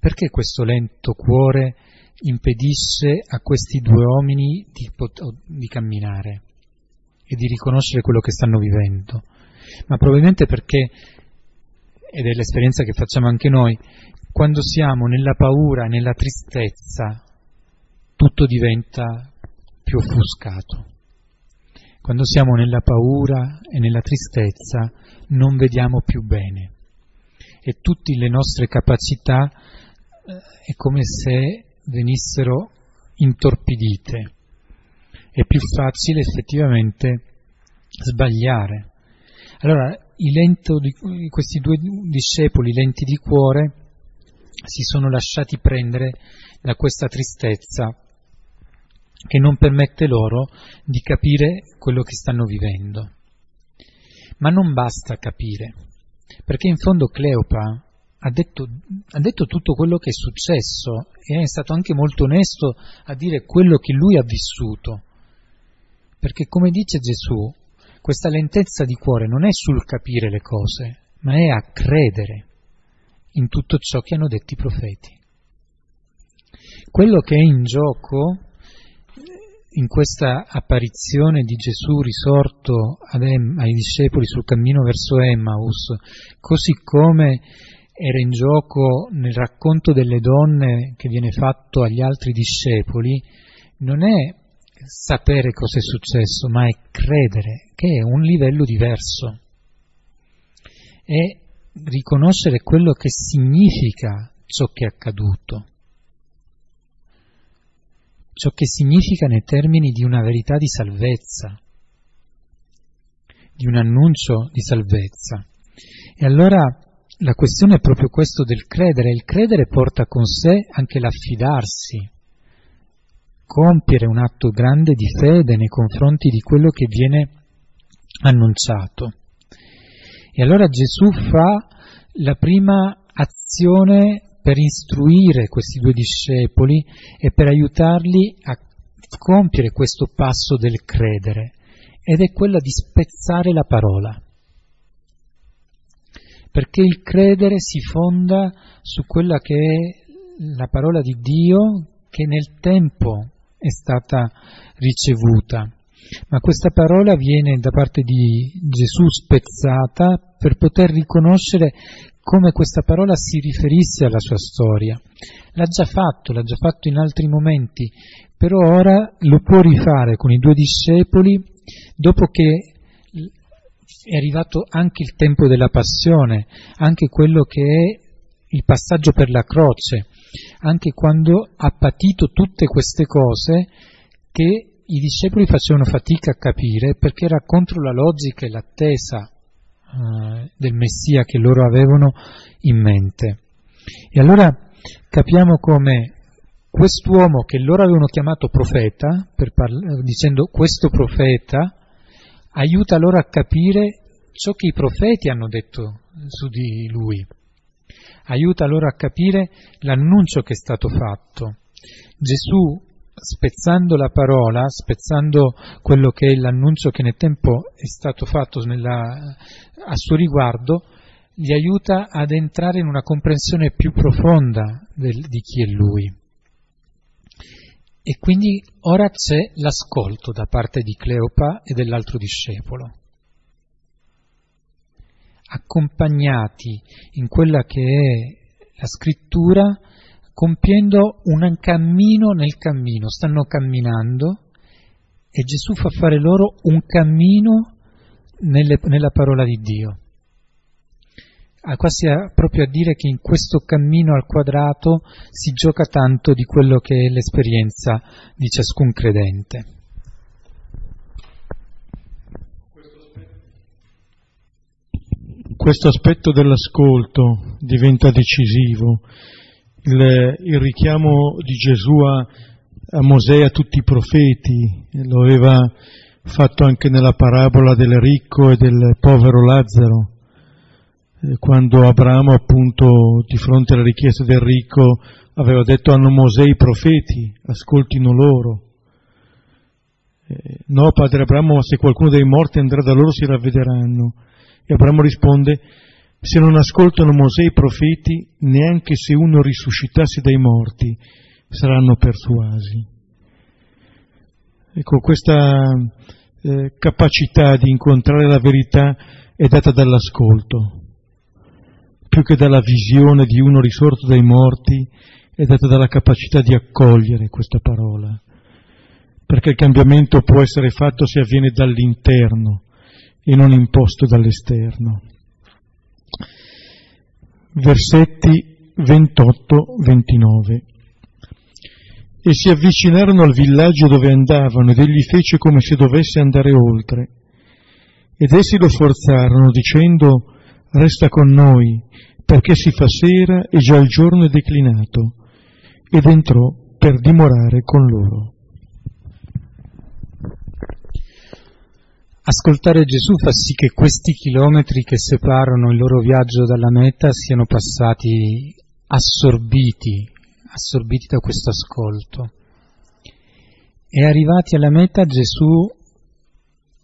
Perché questo lento cuore impedisce a questi due uomini di, pot- di camminare e di riconoscere quello che stanno vivendo? Ma probabilmente perché, ed è l'esperienza che facciamo anche noi, quando siamo nella paura, nella tristezza, tutto diventa più offuscato. Quando siamo nella paura e nella tristezza non vediamo più bene e tutte le nostre capacità eh, è come se venissero intorpidite. È più facile effettivamente sbagliare. Allora, di, questi due discepoli lenti di cuore si sono lasciati prendere da questa tristezza che non permette loro di capire quello che stanno vivendo. Ma non basta capire, perché in fondo Cleopa ha detto, ha detto, tutto quello che è successo e è stato anche molto onesto a dire quello che lui ha vissuto. Perché come dice Gesù, questa lentezza di cuore non è sul capire le cose, ma è a credere in tutto ciò che hanno detto i profeti. Quello che è in gioco in questa apparizione di Gesù risorto Em, ai discepoli sul cammino verso Emmaus, così come era in gioco nel racconto delle donne che viene fatto agli altri discepoli, non è sapere cosa è successo, ma è credere, che è un livello diverso. È riconoscere quello che significa ciò che è accaduto ciò che significa nei termini di una verità di salvezza, di un annuncio di salvezza. E allora la questione è proprio questo del credere. Il credere porta con sé anche l'affidarsi, compiere un atto grande di fede nei confronti di quello che viene annunciato. E allora Gesù fa la prima azione per istruire questi due discepoli e per aiutarli a compiere questo passo del credere, ed è quella di spezzare la parola. Perché il credere si fonda su quella che è la parola di Dio che nel tempo è stata ricevuta. Ma questa parola viene da parte di Gesù spezzata per poter riconoscere come questa parola si riferisse alla sua storia. L'ha già fatto, l'ha già fatto in altri momenti, però ora lo può rifare con i due discepoli dopo che è arrivato anche il tempo della passione, anche quello che è il passaggio per la croce, anche quando ha patito tutte queste cose che i discepoli facevano fatica a capire perché era contro la logica e l'attesa eh, del Messia che loro avevano in mente. E allora capiamo come quest'uomo che loro avevano chiamato profeta, parla- dicendo questo profeta, aiuta loro a capire ciò che i profeti hanno detto su di lui, aiuta loro a capire l'annuncio che è stato fatto. Gesù spezzando la parola, spezzando quello che è l'annuncio che nel tempo è stato fatto nella, a suo riguardo, gli aiuta ad entrare in una comprensione più profonda del, di chi è lui. E quindi ora c'è l'ascolto da parte di Cleopa e dell'altro discepolo. Accompagnati in quella che è la scrittura, compiendo un cammino nel cammino, stanno camminando e Gesù fa fare loro un cammino nelle, nella parola di Dio. Ah, quasi a, proprio a dire che in questo cammino al quadrato si gioca tanto di quello che è l'esperienza di ciascun credente. Questo aspetto dell'ascolto diventa decisivo il, il richiamo di Gesù a, a Mosè e a tutti i profeti, lo aveva fatto anche nella parabola del ricco e del povero Lazzaro, quando Abramo appunto di fronte alla richiesta del ricco aveva detto hanno Mosè i profeti, ascoltino loro. Eh, no, padre Abramo, se qualcuno dei morti andrà da loro si ravvederanno. E Abramo risponde, se non ascoltano Mosè e i profeti, neanche se uno risuscitasse dai morti, saranno persuasi. Ecco, questa eh, capacità di incontrare la verità è data dall'ascolto, più che dalla visione di uno risorto dai morti, è data dalla capacità di accogliere questa parola, perché il cambiamento può essere fatto se avviene dall'interno e non imposto dall'esterno versetti 28-29. E si avvicinarono al villaggio dove andavano ed egli fece come se dovesse andare oltre. Ed essi lo forzarono dicendo resta con noi perché si fa sera e già il giorno è declinato. Ed entrò per dimorare con loro. Ascoltare Gesù fa sì che questi chilometri che separano il loro viaggio dalla meta siano passati assorbiti, assorbiti da questo ascolto. E arrivati alla meta Gesù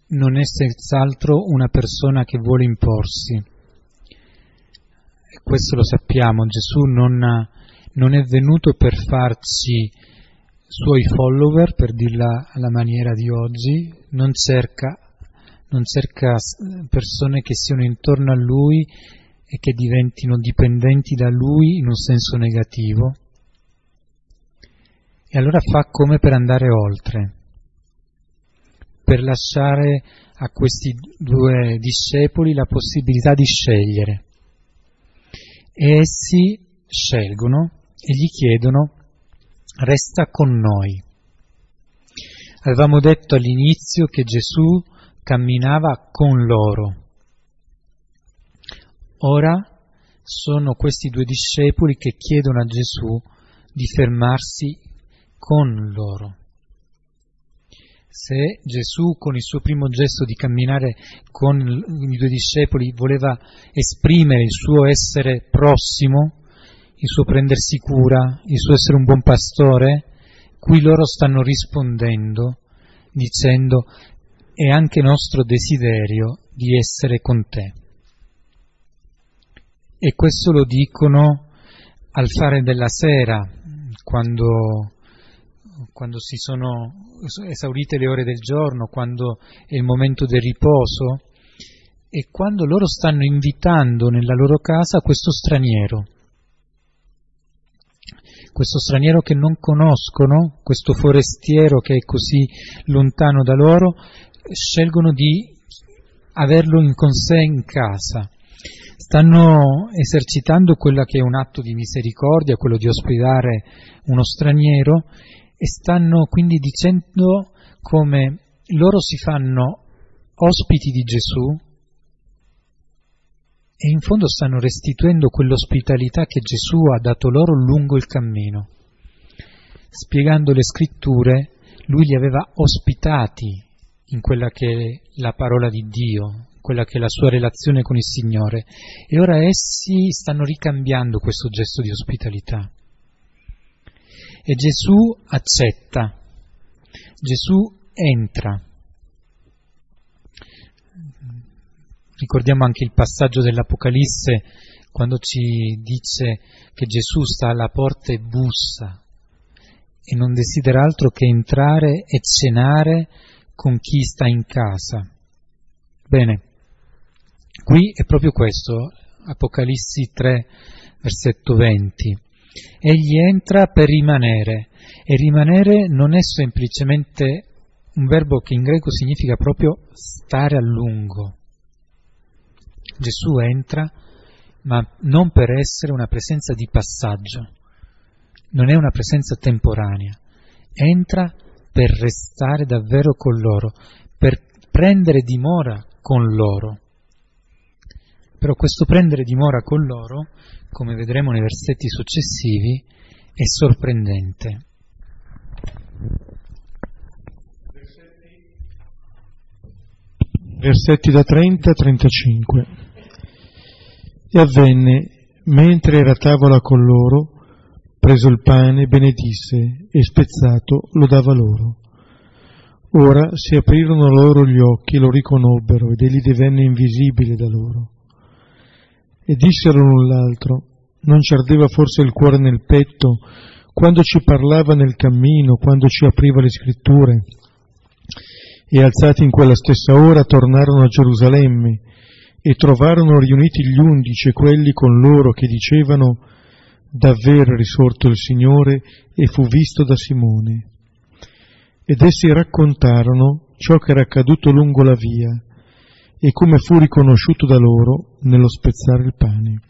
non è senz'altro una persona che vuole imporsi. E questo lo sappiamo, Gesù non, non è venuto per farci suoi follower, per dirla alla maniera di oggi, non cerca non cerca persone che siano intorno a lui e che diventino dipendenti da lui in un senso negativo. E allora fa come per andare oltre, per lasciare a questi due discepoli la possibilità di scegliere. E essi scelgono e gli chiedono, resta con noi. Avevamo detto all'inizio che Gesù camminava con loro. Ora sono questi due discepoli che chiedono a Gesù di fermarsi con loro. Se Gesù con il suo primo gesto di camminare con i due discepoli voleva esprimere il suo essere prossimo, il suo prendersi cura, il suo essere un buon pastore, qui loro stanno rispondendo dicendo è anche nostro desiderio di essere con te. E questo lo dicono al fare della sera, quando, quando si sono esaurite le ore del giorno, quando è il momento del riposo, e quando loro stanno invitando nella loro casa questo straniero, questo straniero che non conoscono, questo forestiero che è così lontano da loro, scelgono di averlo in con sé in casa stanno esercitando quello che è un atto di misericordia, quello di ospitare uno straniero e stanno quindi dicendo come loro si fanno ospiti di Gesù e in fondo stanno restituendo quell'ospitalità che Gesù ha dato loro lungo il cammino. Spiegando le scritture, lui li aveva ospitati in quella che è la parola di Dio, quella che è la sua relazione con il Signore, e ora essi stanno ricambiando questo gesto di ospitalità. E Gesù accetta, Gesù entra. Ricordiamo anche il passaggio dell'Apocalisse quando ci dice che Gesù sta alla porta e bussa e non desidera altro che entrare e cenare con chi sta in casa. Bene, qui è proprio questo, Apocalissi 3, versetto 20. Egli entra per rimanere e rimanere non è semplicemente un verbo che in greco significa proprio stare a lungo. Gesù entra, ma non per essere una presenza di passaggio, non è una presenza temporanea, entra per restare davvero con loro, per prendere dimora con loro. Però questo prendere dimora con loro, come vedremo nei versetti successivi, è sorprendente. Versetti da 30 a 35. E avvenne, mentre era a tavola con loro, preso il pane, benedisse e spezzato lo dava loro. Ora si aprirono loro gli occhi e lo riconobbero ed egli divenne invisibile da loro. E dissero l'un l'altro, non ci ardeva forse il cuore nel petto quando ci parlava nel cammino, quando ci apriva le scritture? E alzati in quella stessa ora tornarono a Gerusalemme e trovarono riuniti gli undici e quelli con loro che dicevano davvero è risorto il Signore e fu visto da Simone. Ed essi raccontarono ciò che era accaduto lungo la via e come fu riconosciuto da loro nello spezzare il pane.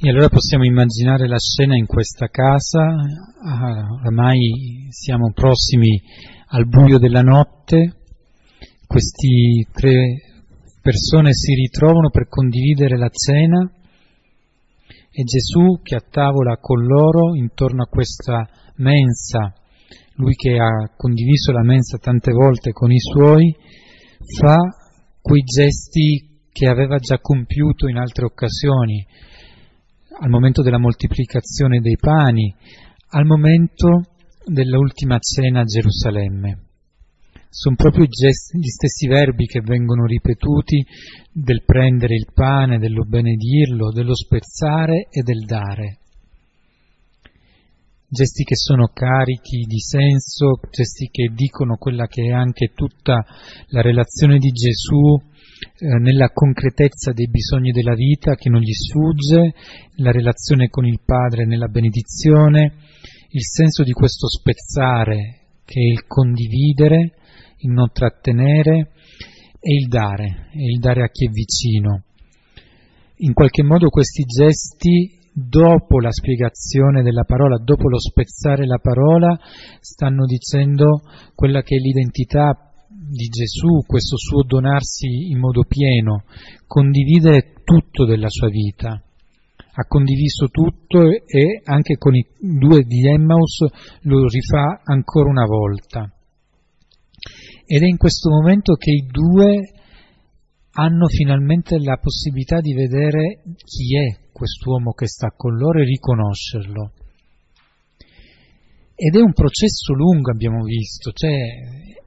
E allora possiamo immaginare la scena in questa casa, ah, oramai siamo prossimi al buio della notte, questi tre persone si ritrovano per condividere la cena e Gesù che a tavola con loro intorno a questa mensa, lui che ha condiviso la mensa tante volte con i suoi, fa quei gesti che aveva già compiuto in altre occasioni, al momento della moltiplicazione dei pani, al momento dell'ultima cena a Gerusalemme. Sono proprio gli stessi verbi che vengono ripetuti del prendere il pane, dello benedirlo, dello spezzare e del dare. Gesti che sono carichi di senso, gesti che dicono quella che è anche tutta la relazione di Gesù eh, nella concretezza dei bisogni della vita che non gli sfugge, la relazione con il Padre nella benedizione, il senso di questo spezzare che è il condividere, il non trattenere e il dare, e il dare a chi è vicino. In qualche modo questi gesti, dopo la spiegazione della parola, dopo lo spezzare la parola, stanno dicendo quella che è l'identità di Gesù, questo suo donarsi in modo pieno, condividere tutto della sua vita. Ha condiviso tutto e anche con i due di Emmaus lo rifà ancora una volta. Ed è in questo momento che i due hanno finalmente la possibilità di vedere chi è quest'uomo che sta con loro e riconoscerlo. Ed è un processo lungo, abbiamo visto, cioè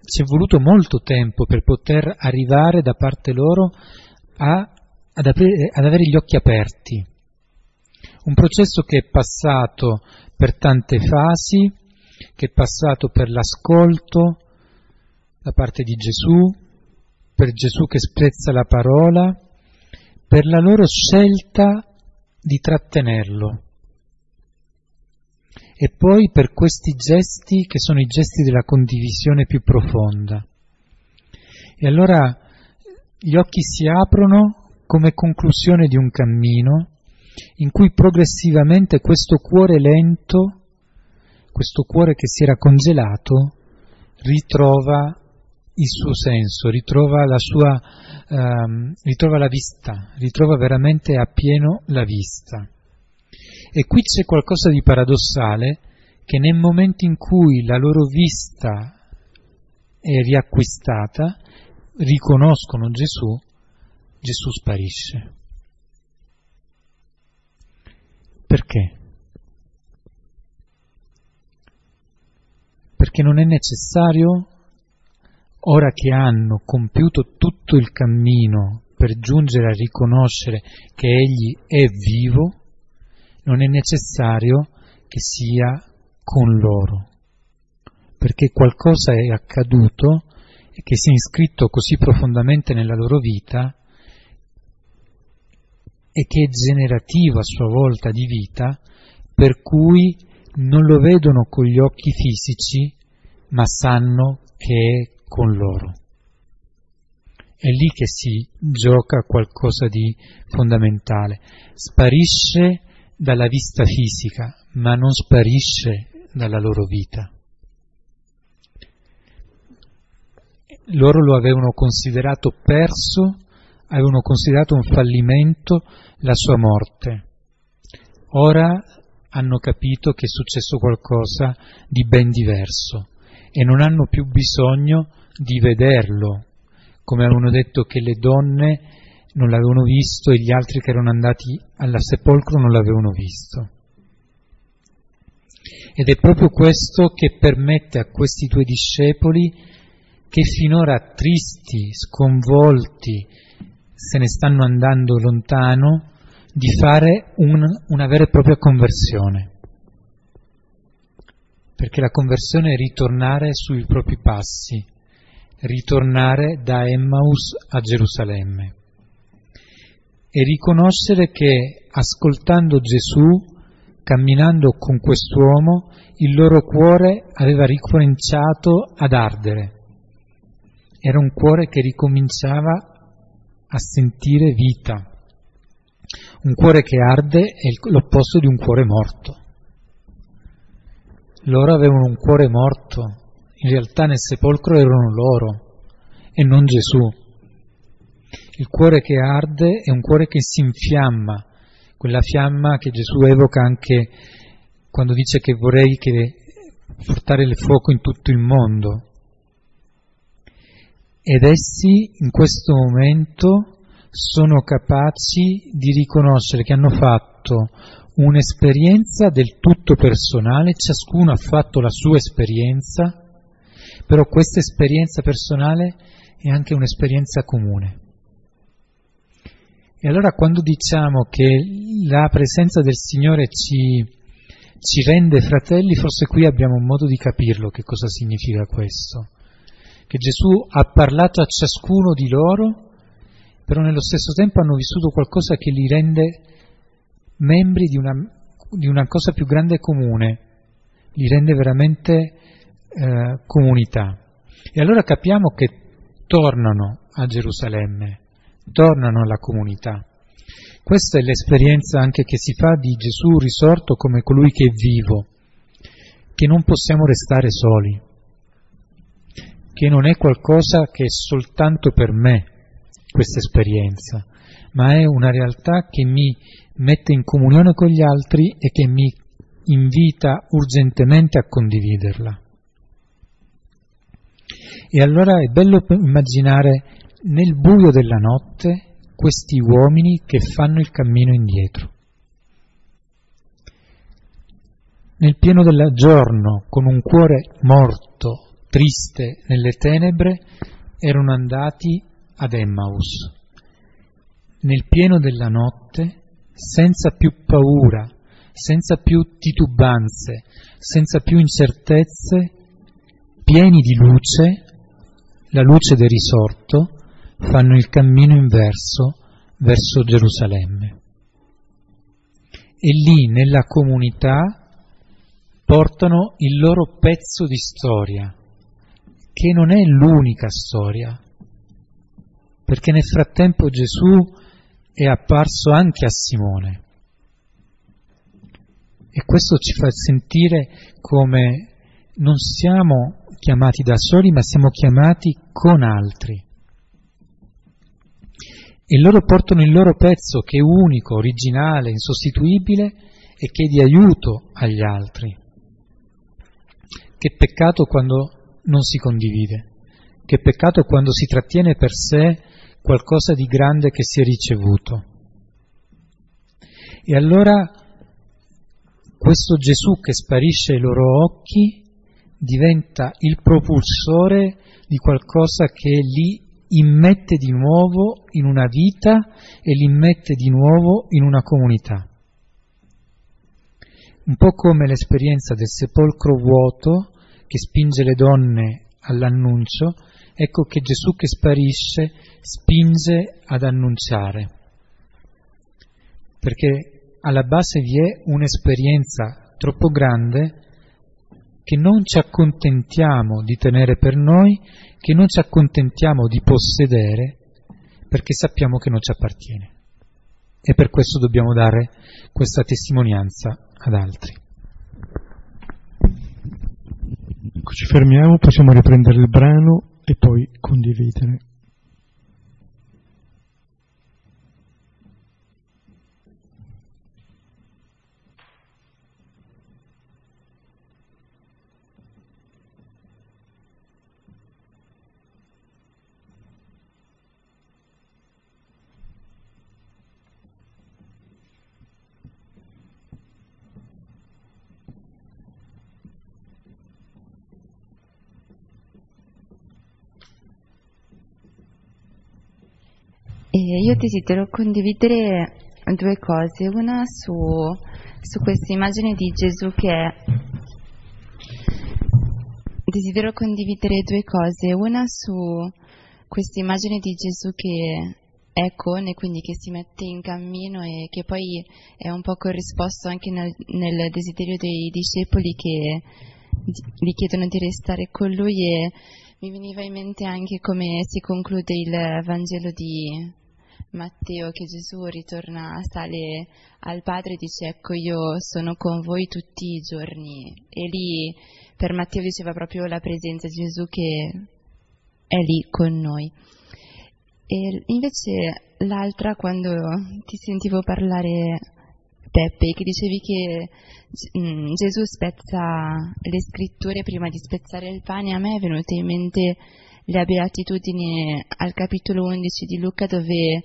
ci è voluto molto tempo per poter arrivare da parte loro a, ad, aprire, ad avere gli occhi aperti. Un processo che è passato per tante fasi, che è passato per l'ascolto, da parte di Gesù, per Gesù che sprezza la parola, per la loro scelta di trattenerlo. E poi per questi gesti che sono i gesti della condivisione più profonda. E allora gli occhi si aprono come conclusione di un cammino in cui progressivamente questo cuore lento, questo cuore che si era congelato, ritrova il suo senso, ritrova la sua, ehm, ritrova la vista, ritrova veramente appieno la vista. E qui c'è qualcosa di paradossale che nel momento in cui la loro vista è riacquistata, riconoscono Gesù, Gesù sparisce. Perché? Perché non è necessario, ora che hanno compiuto tutto il cammino per giungere a riconoscere che Egli è vivo, non è necessario che sia con loro, perché qualcosa è accaduto e che si è iscritto così profondamente nella loro vita e che è generativo a sua volta di vita, per cui non lo vedono con gli occhi fisici, ma sanno che è con loro. È lì che si gioca qualcosa di fondamentale. Sparisce dalla vista fisica, ma non sparisce dalla loro vita. Loro lo avevano considerato perso, avevano considerato un fallimento la sua morte. Ora hanno capito che è successo qualcosa di ben diverso e non hanno più bisogno di vederlo, come avevano detto che le donne non l'avevano visto e gli altri che erano andati alla sepolcro non l'avevano visto. Ed è proprio questo che permette a questi tuoi discepoli, che finora tristi, sconvolti, se ne stanno andando lontano, di fare un, una vera e propria conversione. Perché la conversione è ritornare sui propri passi, ritornare da Emmaus a Gerusalemme e riconoscere che ascoltando Gesù, camminando con quest'uomo, il loro cuore aveva ricominciato ad ardere. Era un cuore che ricominciava a sentire vita. Un cuore che arde è l'opposto di un cuore morto. Loro avevano un cuore morto, in realtà nel sepolcro erano loro e non Gesù. Il cuore che arde è un cuore che si infiamma, quella fiamma che Gesù evoca anche quando dice che vorrei che portare il fuoco in tutto il mondo. Ed essi in questo momento sono capaci di riconoscere che hanno fatto un'esperienza del tutto personale, ciascuno ha fatto la sua esperienza, però questa esperienza personale è anche un'esperienza comune. E allora quando diciamo che la presenza del Signore ci, ci rende fratelli, forse qui abbiamo un modo di capirlo che cosa significa questo. Che Gesù ha parlato a ciascuno di loro, però nello stesso tempo hanno vissuto qualcosa che li rende membri di una, di una cosa più grande comune, li rende veramente eh, comunità. E allora capiamo che tornano a Gerusalemme, tornano alla comunità. Questa è l'esperienza anche che si fa di Gesù risorto come colui che è vivo, che non possiamo restare soli, che non è qualcosa che è soltanto per me questa esperienza, ma è una realtà che mi mette in comunione con gli altri e che mi invita urgentemente a condividerla. E allora è bello immaginare nel buio della notte questi uomini che fanno il cammino indietro. Nel pieno del giorno, con un cuore morto, triste nelle tenebre, erano andati ad Emmaus. Nel pieno della notte, senza più paura, senza più titubanze, senza più incertezze, pieni di luce, la luce del risorto, fanno il cammino inverso verso Gerusalemme. E lì nella comunità portano il loro pezzo di storia, che non è l'unica storia, perché nel frattempo Gesù è apparso anche a Simone. E questo ci fa sentire come non siamo chiamati da soli, ma siamo chiamati con altri. E loro portano il loro pezzo che è unico, originale, insostituibile e che è di aiuto agli altri. Che peccato quando non si condivide, che peccato quando si trattiene per sé qualcosa di grande che si è ricevuto. E allora questo Gesù che sparisce ai loro occhi diventa il propulsore di qualcosa che li immette di nuovo in una vita e li immette di nuovo in una comunità. Un po' come l'esperienza del sepolcro vuoto che spinge le donne all'annuncio, ecco che Gesù che sparisce spinge ad annunciare. Perché alla base vi è un'esperienza troppo grande che non ci accontentiamo di tenere per noi, che non ci accontentiamo di possedere, perché sappiamo che non ci appartiene. E per questo dobbiamo dare questa testimonianza ad altri. Ecco, ci fermiamo, possiamo riprendere il brano e poi condividere. E io desidero condividere due cose, una su, su questa immagine di Gesù che è... Desidero condividere due cose, una su questa immagine di Gesù che è con e quindi che si mette in cammino e che poi è un po' corrisposto anche nel, nel desiderio dei discepoli che gli chiedono di restare con lui e mi veniva in mente anche come si conclude il Vangelo di Matteo che Gesù ritorna, sale al Padre e dice ecco io sono con voi tutti i giorni e lì per Matteo diceva proprio la presenza di Gesù che è lì con noi. E invece l'altra quando ti sentivo parlare Peppe che dicevi che mm, Gesù spezza le scritture prima di spezzare il pane, a me è venuto in mente le beatitudini al capitolo 11 di Luca dove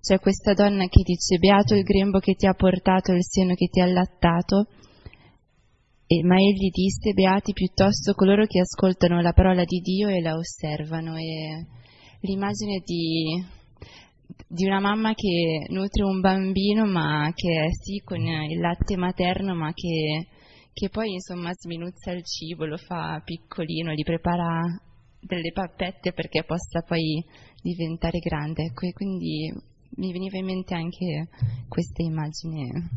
c'è questa donna che dice beato il grembo che ti ha portato il seno che ti ha allattato, e, ma egli disse beati piuttosto coloro che ascoltano la parola di Dio e la osservano. E l'immagine di, di una mamma che nutre un bambino ma che è sì con il latte materno ma che, che poi insomma sminuzza il cibo, lo fa piccolino, gli prepara delle pappette perché possa poi diventare grande. Ecco, e quindi mi veniva in mente anche questa immagine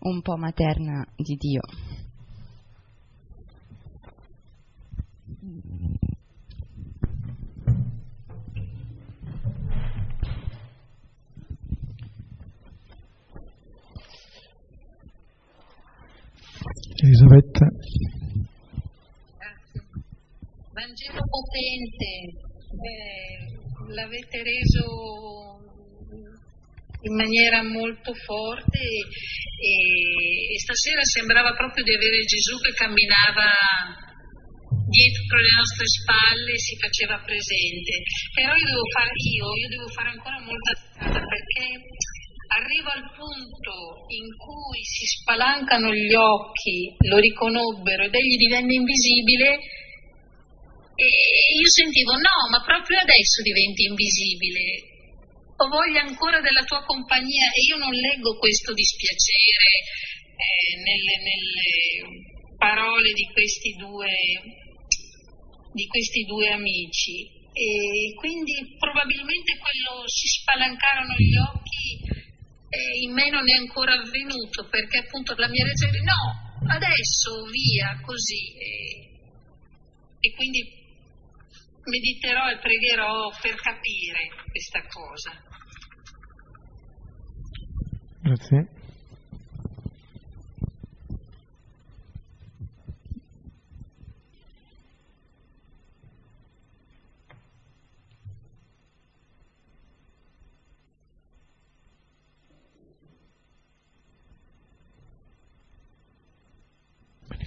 un po' materna di Dio. Elisabetta. Vangelo potente, eh, l'avete reso in maniera molto forte e, e, stasera sembrava proprio di avere Gesù che camminava dietro le nostre spalle e si faceva presente. Però io devo fare, io, io devo fare ancora molta strada perché arrivo al punto in cui si spalancano gli occhi, lo riconobbero ed egli divenne invisibile e io sentivo no, ma proprio adesso diventi invisibile. Ho voglia ancora della tua compagnia e io non leggo questo dispiacere eh, nelle, nelle, parole di questi, due, di questi due amici. E quindi probabilmente quello si spalancarono gli occhi e in me non è ancora avvenuto perché appunto la mia reazione no, adesso via così. E, e quindi mediterò e pregherò per capire questa cosa. Grazie.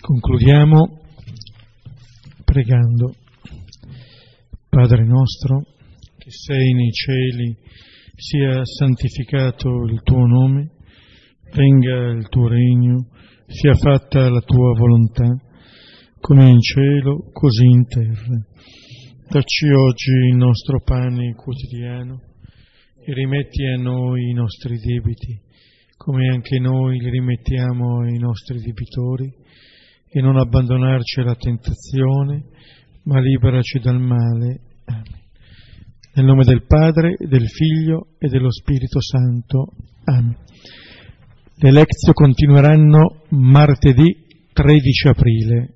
Concludiamo pregando. Padre nostro, che sei nei cieli, sia santificato il tuo nome, venga il tuo regno, sia fatta la tua volontà, come in cielo, così in terra. Dacci oggi il nostro pane quotidiano e rimetti a noi i nostri debiti, come anche noi li rimettiamo ai nostri debitori e non abbandonarci alla tentazione, ma liberaci dal male. Nel nome del Padre, del Figlio e dello Spirito Santo. Amen. Le lezioni continueranno martedì 13 aprile,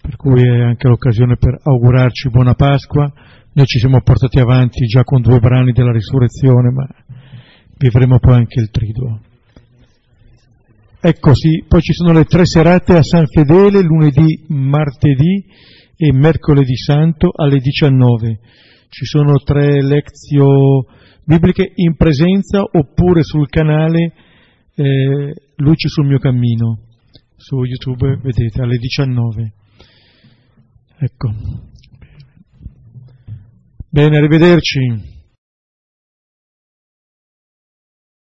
per cui è anche l'occasione per augurarci buona Pasqua. Noi ci siamo portati avanti già con due brani della risurrezione, ma vivremo poi anche il triduo. Ecco sì, poi ci sono le tre serate a San Fedele, lunedì, martedì e mercoledì santo alle 19. Ci sono tre lezioni bibliche in presenza oppure sul canale eh, Luce sul mio cammino. Su YouTube vedete alle 19. Ecco. Bene, arrivederci.